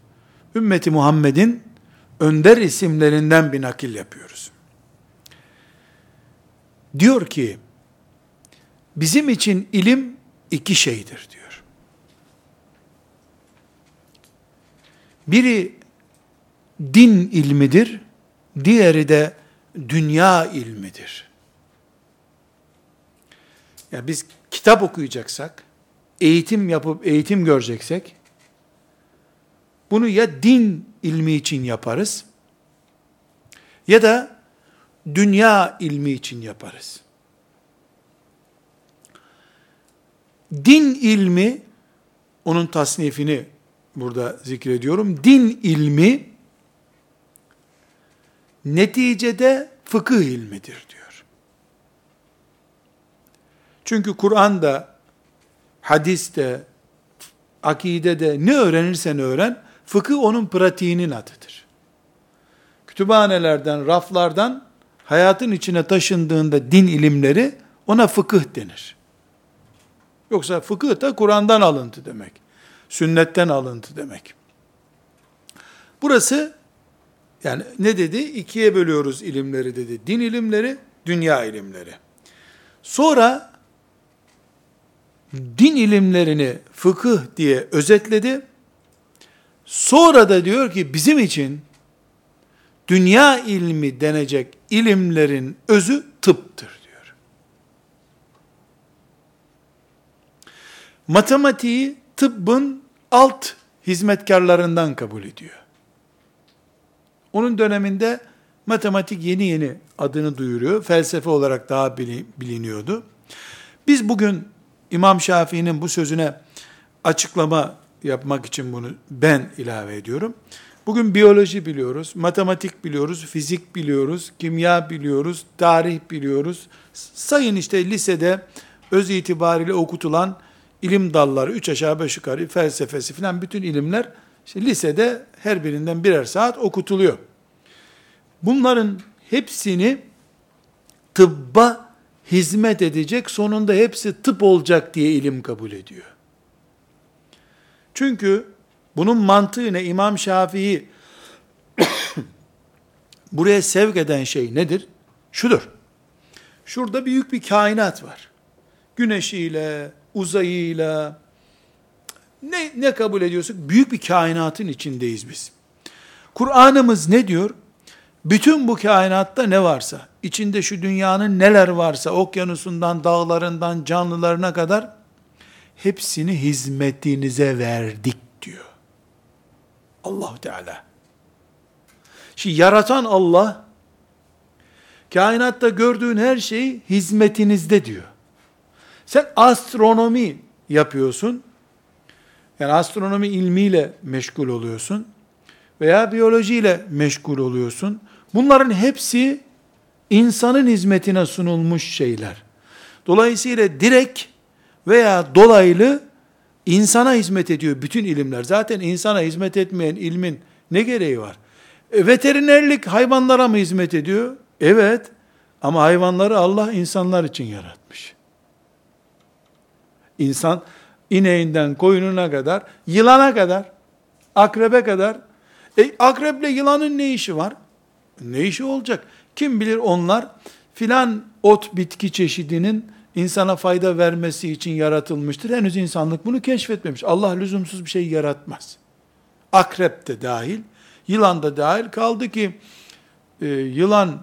Ümmeti Muhammed'in önder isimlerinden bir nakil yapıyoruz. diyor ki, bizim için ilim iki şeydir diyor. Biri din ilmidir, diğeri de dünya ilmidir. Ya biz kitap okuyacaksak, eğitim yapıp eğitim göreceksek, bunu ya din ilmi için yaparız, ya da dünya ilmi için yaparız. Din ilmi, onun tasnifini burada zikrediyorum. Din ilmi, neticede fıkıh ilmidir diyor. Çünkü Kur'an'da, hadiste, akidede ne öğrenirsen öğren, fıkıh onun pratiğinin adıdır. Kütüphanelerden, raflardan hayatın içine taşındığında din ilimleri ona fıkıh denir. Yoksa fıkıh da Kur'an'dan alıntı demek. Sünnetten alıntı demek. Burası yani ne dedi? İkiye bölüyoruz ilimleri dedi. Din ilimleri, dünya ilimleri. Sonra din ilimlerini fıkıh diye özetledi. Sonra da diyor ki bizim için dünya ilmi denecek ilimlerin özü tıptır diyor. Matematiği tıbbın alt hizmetkarlarından kabul ediyor. Onun döneminde matematik yeni yeni adını duyuruyor. Felsefe olarak daha biliniyordu. Biz bugün İmam Şafii'nin bu sözüne açıklama yapmak için bunu ben ilave ediyorum. Bugün biyoloji biliyoruz, matematik biliyoruz, fizik biliyoruz, kimya biliyoruz, tarih biliyoruz. Sayın işte lisede öz itibariyle okutulan ilim dalları, üç aşağı beş yukarı, felsefesi filan bütün ilimler işte lisede her birinden birer saat okutuluyor. Bunların hepsini tıbba hizmet edecek, sonunda hepsi tıp olacak diye ilim kabul ediyor. Çünkü bunun mantığı ne? İmam Şafii *coughs* buraya sevk eden şey nedir? Şudur. Şurada büyük bir kainat var. Güneşiyle, uzayıyla, ne, ne kabul ediyorsak büyük bir kainatın içindeyiz biz. Kur'an'ımız ne diyor? Bütün bu kainatta ne varsa, içinde şu dünyanın neler varsa, okyanusundan, dağlarından, canlılarına kadar hepsini hizmetinize verdik diyor. allah Teala. Şimdi yaratan Allah, kainatta gördüğün her şey hizmetinizde diyor. Sen astronomi yapıyorsun, yani astronomi ilmiyle meşgul oluyorsun, veya biyolojiyle meşgul oluyorsun. Bunların hepsi insanın hizmetine sunulmuş şeyler. Dolayısıyla direkt veya dolaylı insana hizmet ediyor bütün ilimler. Zaten insana hizmet etmeyen ilmin ne gereği var? E, veterinerlik hayvanlara mı hizmet ediyor? Evet. Ama hayvanları Allah insanlar için yaratmış. İnsan ineğinden koyununa kadar, yılana kadar, akrebe kadar. E, akreple yılanın ne işi var? Ne işi olacak? Kim bilir onlar filan ot bitki çeşidinin insana fayda vermesi için yaratılmıştır. Henüz insanlık bunu keşfetmemiş. Allah lüzumsuz bir şey yaratmaz. Akrep de dahil, yılan da dahil kaldı ki e, yılan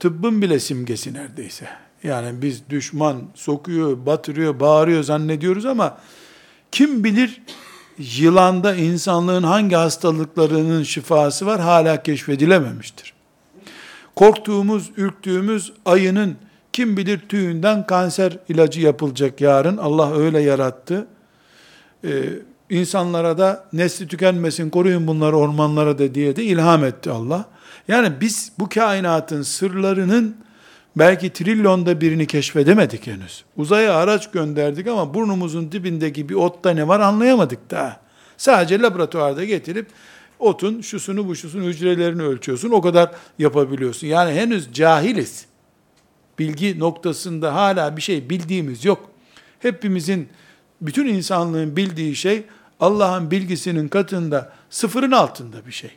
tıbbın bile simgesi neredeyse. Yani biz düşman sokuyor, batırıyor, bağırıyor zannediyoruz ama kim bilir yılanda insanlığın hangi hastalıklarının şifası var hala keşfedilememiştir. Korktuğumuz, ürktüğümüz ayının kim bilir tüyünden kanser ilacı yapılacak yarın. Allah öyle yarattı. Ee, insanlara da nesli tükenmesin, koruyun bunları ormanlara da diye de ilham etti Allah. Yani biz bu kainatın sırlarının belki trilyonda birini keşfedemedik henüz. Uzaya araç gönderdik ama burnumuzun dibindeki bir otta ne var anlayamadık daha. Sadece laboratuvarda getirip otun şusunu bu şusunu hücrelerini ölçüyorsun. O kadar yapabiliyorsun. Yani henüz cahiliz. Bilgi noktasında hala bir şey bildiğimiz yok. Hepimizin, bütün insanlığın bildiği şey Allah'ın bilgisinin katında sıfırın altında bir şey.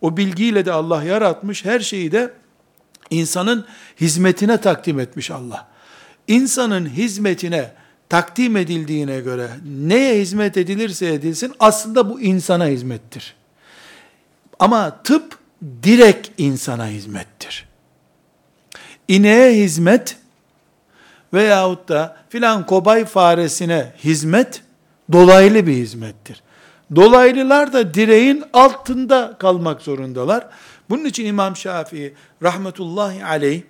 O bilgiyle de Allah yaratmış, her şeyi de İnsanın hizmetine takdim etmiş Allah. İnsanın hizmetine takdim edildiğine göre neye hizmet edilirse edilsin aslında bu insana hizmettir. Ama tıp direkt insana hizmettir. İneğe hizmet veyahut da filan kobay faresine hizmet dolaylı bir hizmettir. Dolaylılar da direğin altında kalmak zorundalar. Bunun için İmam Şafii rahmetullahi aleyh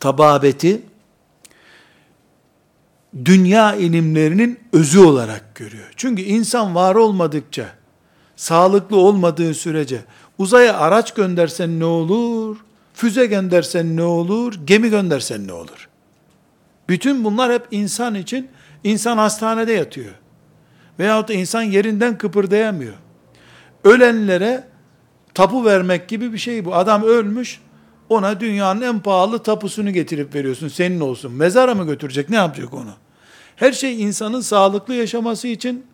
tababeti dünya ilimlerinin özü olarak görüyor. Çünkü insan var olmadıkça, sağlıklı olmadığı sürece uzaya araç göndersen ne olur? Füze göndersen ne olur? Gemi göndersen ne olur? Bütün bunlar hep insan için, insan hastanede yatıyor. Veyahut da insan yerinden kıpırdayamıyor. Ölenlere tapu vermek gibi bir şey bu. Adam ölmüş, ona dünyanın en pahalı tapusunu getirip veriyorsun. Senin olsun. Mezara mı götürecek? Ne yapacak onu? Her şey insanın sağlıklı yaşaması için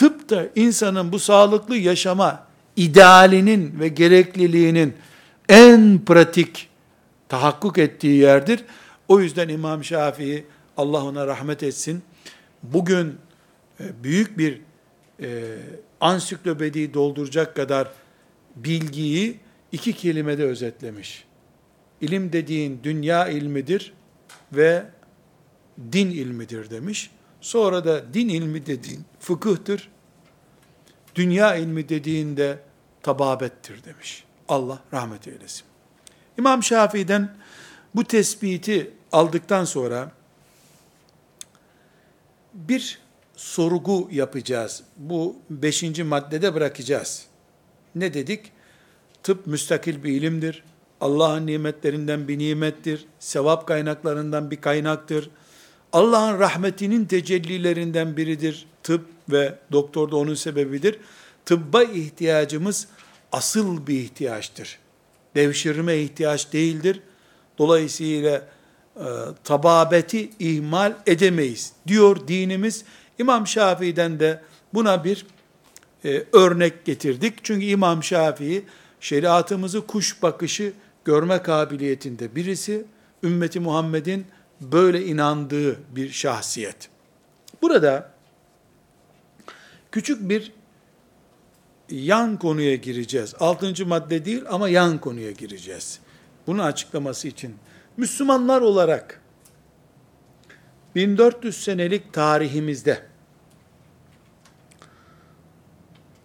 tıp da insanın bu sağlıklı yaşama idealinin ve gerekliliğinin en pratik tahakkuk ettiği yerdir. O yüzden İmam Şafii Allah ona rahmet etsin. Bugün e, büyük bir e, ansiklopediyi dolduracak kadar bilgiyi iki kelimede özetlemiş. İlim dediğin dünya ilmidir ve din ilmidir demiş. Sonra da din ilmi dediğin fıkıhtır. Dünya ilmi dediğinde tababettir demiş. Allah rahmet eylesin. İmam Şafii'den bu tespiti aldıktan sonra bir sorgu yapacağız. Bu beşinci maddede bırakacağız. Ne dedik? Tıp müstakil bir ilimdir. Allah'ın nimetlerinden bir nimettir. Sevap kaynaklarından bir kaynaktır. Allah'ın rahmetinin tecellilerinden biridir. Tıp ve doktor da onun sebebidir. Tıbba ihtiyacımız asıl bir ihtiyaçtır. Devşirme ihtiyaç değildir. Dolayısıyla e, tababeti ihmal edemeyiz diyor dinimiz. İmam Şafii'den de buna bir e, örnek getirdik. Çünkü İmam Şafii şeriatımızı kuş bakışı görme kabiliyetinde birisi, ümmeti Muhammed'in böyle inandığı bir şahsiyet. Burada küçük bir yan konuya gireceğiz. Altıncı madde değil ama yan konuya gireceğiz. Bunun açıklaması için. Müslümanlar olarak 1400 senelik tarihimizde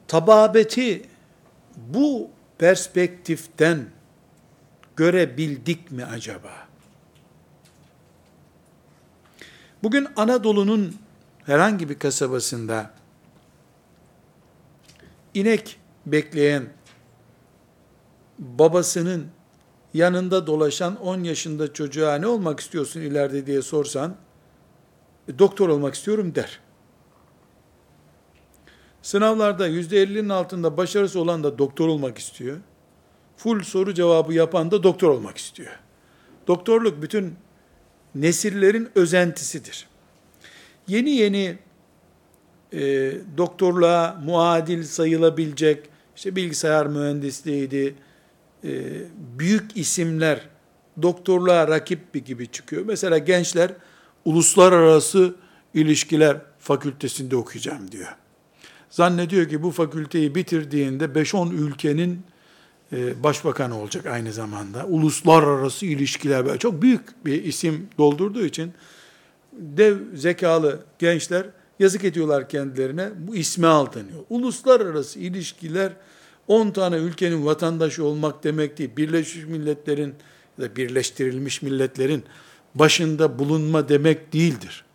tababeti bu perspektiften görebildik mi acaba? Bugün Anadolu'nun herhangi bir kasabasında inek bekleyen babasının yanında dolaşan 10 yaşında çocuğa ne olmak istiyorsun ileride diye sorsan e, doktor olmak istiyorum der. Sınavlarda %50'nin altında başarısı olan da doktor olmak istiyor. Full soru cevabı yapan da doktor olmak istiyor. Doktorluk bütün nesillerin özentisidir. Yeni yeni e, doktorluğa muadil sayılabilecek, işte bilgisayar mühendisliğiydi, e, büyük isimler doktorluğa rakip bir gibi çıkıyor. Mesela gençler uluslararası ilişkiler fakültesinde okuyacağım diyor. Zannediyor ki bu fakülteyi bitirdiğinde 5-10 ülkenin e, başbakanı olacak aynı zamanda. Uluslararası ilişkiler böyle çok büyük bir isim doldurduğu için dev zekalı gençler yazık ediyorlar kendilerine. Bu isme aldanıyor. Uluslararası ilişkiler 10 tane ülkenin vatandaşı olmak demek değil. Birleşmiş Milletler'in ya da birleştirilmiş milletlerin başında bulunma demek değildir.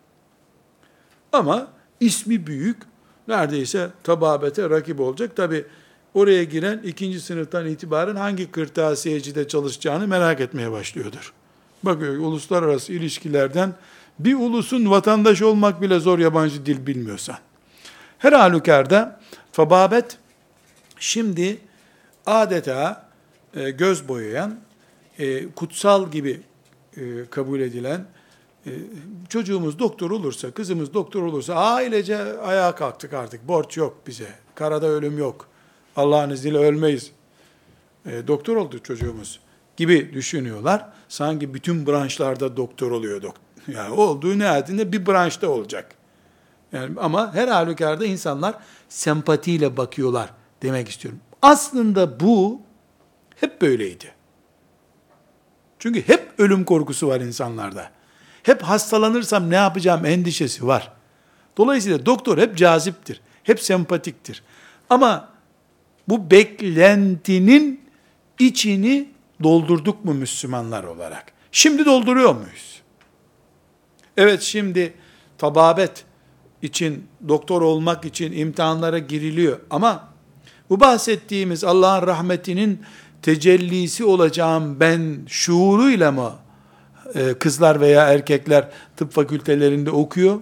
Ama ismi büyük, neredeyse tababete rakip olacak. Tabi oraya giren ikinci sınıftan itibaren hangi kırtasiyecide çalışacağını merak etmeye başlıyordur. Bakıyor uluslararası ilişkilerden bir ulusun vatandaşı olmak bile zor yabancı dil bilmiyorsan. Her halükarda fababet şimdi adeta e, göz boyayan, e, kutsal gibi e, kabul edilen, e, çocuğumuz doktor olursa, kızımız doktor olursa ailece ayağa kalktık artık, borç yok bize, karada ölüm yok, Allah'ın izniyle ölmeyiz. E, doktor oldu çocuğumuz gibi düşünüyorlar. Sanki bütün branşlarda doktor oluyor doktor. Yani olduğu nihayetinde bir branşta olacak. Yani ama her halükarda insanlar sempatiyle bakıyorlar demek istiyorum. Aslında bu hep böyleydi. Çünkü hep ölüm korkusu var insanlarda. Hep hastalanırsam ne yapacağım endişesi var. Dolayısıyla doktor hep caziptir. Hep sempatiktir. Ama bu beklentinin içini doldurduk mu Müslümanlar olarak? Şimdi dolduruyor muyuz? Evet şimdi tababet için, doktor olmak için imtihanlara giriliyor. Ama bu bahsettiğimiz Allah'ın rahmetinin tecellisi olacağım ben şuuruyla mı e, kızlar veya erkekler tıp fakültelerinde okuyor?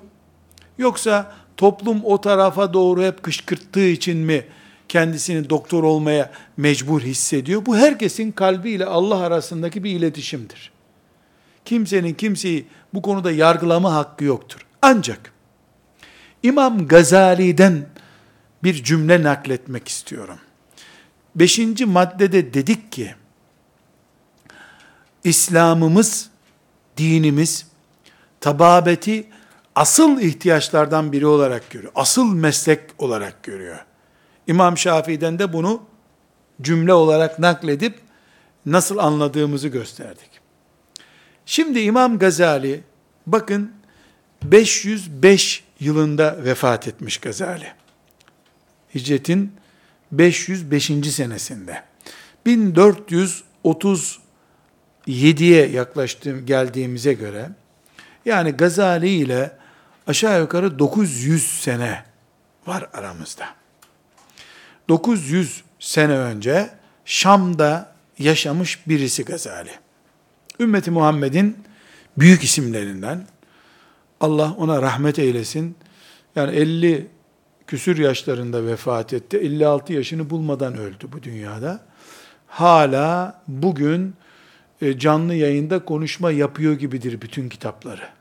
Yoksa toplum o tarafa doğru hep kışkırttığı için mi kendisini doktor olmaya mecbur hissediyor? Bu herkesin kalbiyle Allah arasındaki bir iletişimdir. Kimsenin kimseyi bu konuda yargılama hakkı yoktur. Ancak İmam Gazali'den bir cümle nakletmek istiyorum. Beşinci maddede dedik ki, İslam'ımız, dinimiz, tababeti asıl ihtiyaçlardan biri olarak görüyor. Asıl meslek olarak görüyor. İmam Şafii'den de bunu cümle olarak nakledip nasıl anladığımızı gösterdik. Şimdi İmam Gazali bakın 505 yılında vefat etmiş Gazali. Hicretin 505. senesinde. 1437'ye yaklaştığım geldiğimize göre yani Gazali ile aşağı yukarı 900 sene var aramızda. 900 sene önce Şam'da yaşamış birisi Gazali. Ümmeti Muhammed'in büyük isimlerinden, Allah ona rahmet eylesin. Yani 50 küsür yaşlarında vefat etti. 56 yaşını bulmadan öldü bu dünyada. Hala bugün e, canlı yayında konuşma yapıyor gibidir bütün kitapları.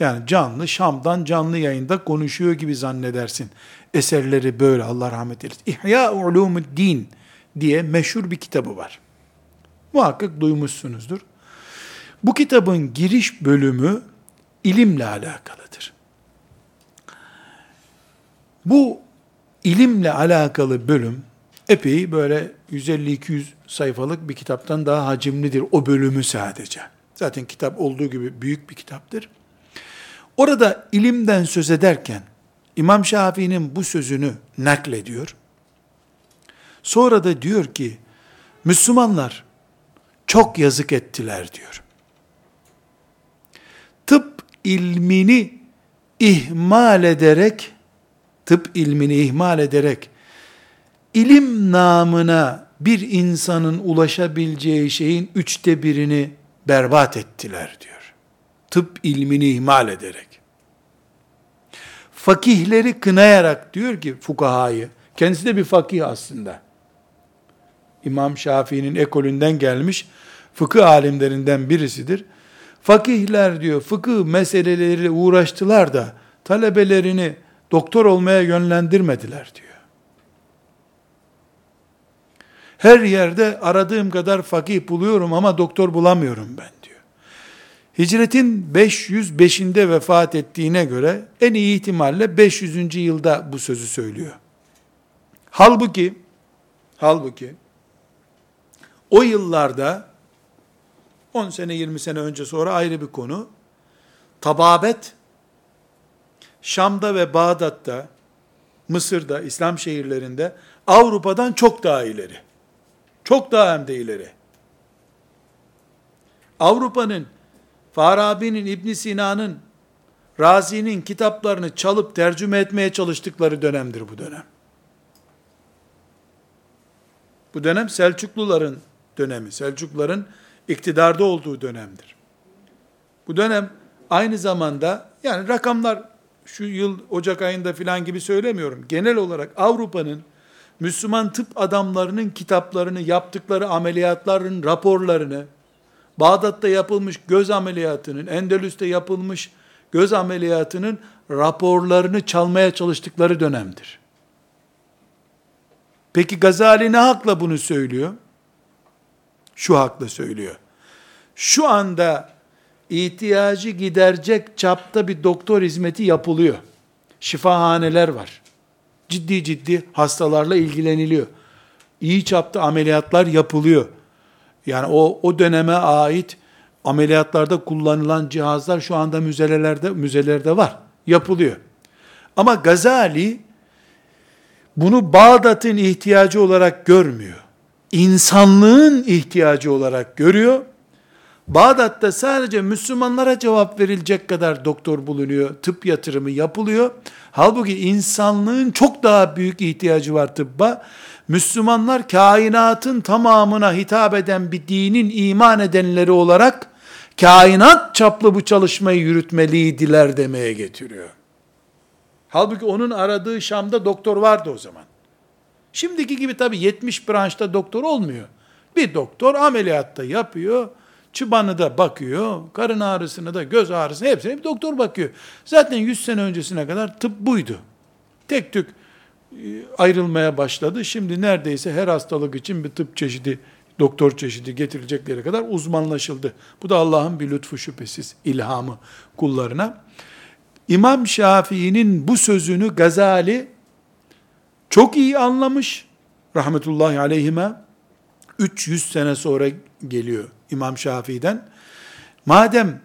Yani canlı, Şam'dan canlı yayında konuşuyor gibi zannedersin. Eserleri böyle Allah rahmet eylesin. İhya Ulumuddin diye meşhur bir kitabı var. Muhakkak duymuşsunuzdur. Bu kitabın giriş bölümü ilimle alakalıdır. Bu ilimle alakalı bölüm epey böyle 150-200 sayfalık bir kitaptan daha hacimlidir o bölümü sadece. Zaten kitap olduğu gibi büyük bir kitaptır. Orada ilimden söz ederken İmam Şafii'nin bu sözünü naklediyor. Sonra da diyor ki Müslümanlar çok yazık ettiler diyor. Tıp ilmini ihmal ederek tıp ilmini ihmal ederek ilim namına bir insanın ulaşabileceği şeyin üçte birini berbat ettiler diyor. Tıp ilmini ihmal ederek. Fakihleri kınayarak diyor ki fukahayı, kendisi de bir fakih aslında. İmam Şafii'nin ekolünden gelmiş fıkıh alimlerinden birisidir. Fakihler diyor fıkıh meseleleri uğraştılar da talebelerini doktor olmaya yönlendirmediler diyor. Her yerde aradığım kadar fakih buluyorum ama doktor bulamıyorum ben diyor. Hicretin 505'inde vefat ettiğine göre en iyi ihtimalle 500. yılda bu sözü söylüyor. Halbuki halbuki o yıllarda 10 sene 20 sene önce sonra ayrı bir konu. Tababet Şam'da ve Bağdat'ta, Mısır'da, İslam şehirlerinde Avrupa'dan çok daha ileri. Çok daha hem de ileri. Avrupa'nın, Farabi'nin, İbn Sina'nın, Razi'nin kitaplarını çalıp tercüme etmeye çalıştıkları dönemdir bu dönem. Bu dönem Selçukluların dönemi. Selçukluların iktidarda olduğu dönemdir. Bu dönem aynı zamanda yani rakamlar şu yıl Ocak ayında filan gibi söylemiyorum. Genel olarak Avrupa'nın Müslüman tıp adamlarının kitaplarını, yaptıkları ameliyatların raporlarını, Bağdat'ta yapılmış göz ameliyatının, Endülüs'te yapılmış göz ameliyatının raporlarını çalmaya çalıştıkları dönemdir. Peki Gazali ne hakla bunu söylüyor? şu hakla söylüyor. Şu anda ihtiyacı giderecek çapta bir doktor hizmeti yapılıyor. Şifahaneler var. Ciddi ciddi hastalarla ilgileniliyor. İyi çapta ameliyatlar yapılıyor. Yani o, o döneme ait ameliyatlarda kullanılan cihazlar şu anda müzelelerde müzelerde var. Yapılıyor. Ama Gazali bunu Bağdat'ın ihtiyacı olarak görmüyor. İnsanlığın ihtiyacı olarak görüyor. Bağdat'ta sadece Müslümanlara cevap verilecek kadar doktor bulunuyor, tıp yatırımı yapılıyor. Halbuki insanlığın çok daha büyük ihtiyacı var tıbba. Müslümanlar kainatın tamamına hitap eden bir dinin iman edenleri olarak kainat çaplı bu çalışmayı yürütmeliydiler demeye getiriyor. Halbuki onun aradığı Şam'da doktor vardı o zaman. Şimdiki gibi tabi 70 branşta doktor olmuyor. Bir doktor ameliyatta yapıyor, çıbanı da bakıyor, karın ağrısını da göz ağrısını hepsine bir doktor bakıyor. Zaten 100 sene öncesine kadar tıp buydu. Tek tük e, ayrılmaya başladı. Şimdi neredeyse her hastalık için bir tıp çeşidi, doktor çeşidi getirilecekleri kadar uzmanlaşıldı. Bu da Allah'ın bir lütfu şüphesiz ilhamı kullarına. İmam Şafii'nin bu sözünü Gazali çok iyi anlamış. Rahmetullahi aleyhime 300 sene sonra geliyor İmam Şafii'den. Madem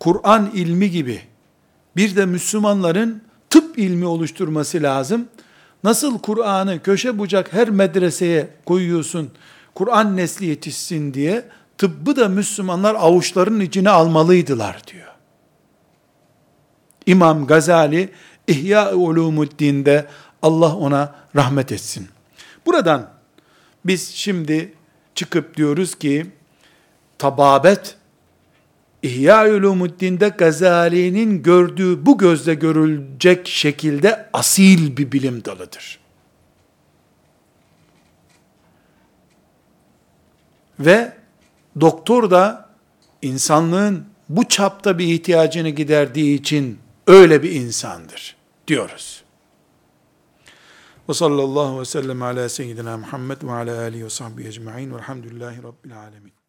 Kur'an ilmi gibi bir de Müslümanların tıp ilmi oluşturması lazım. Nasıl Kur'an'ı köşe bucak her medreseye koyuyorsun, Kur'an nesli yetişsin diye, tıbbı da Müslümanlar avuçlarının içine almalıydılar diyor. İmam Gazali İhya Ulumuddin'de Allah ona rahmet etsin. Buradan biz şimdi çıkıp diyoruz ki tababet İhya Ulumuddin'de Gazali'nin gördüğü bu gözle görülecek şekilde asil bir bilim dalıdır. Ve doktor da insanlığın bu çapta bir ihtiyacını giderdiği için öyle bir insandır diyoruz. Ve sallallahu ve sellem ala seyyidina Muhammed ve ala alihi ve sahbihi ecma'in velhamdülillahi rabbil alemin.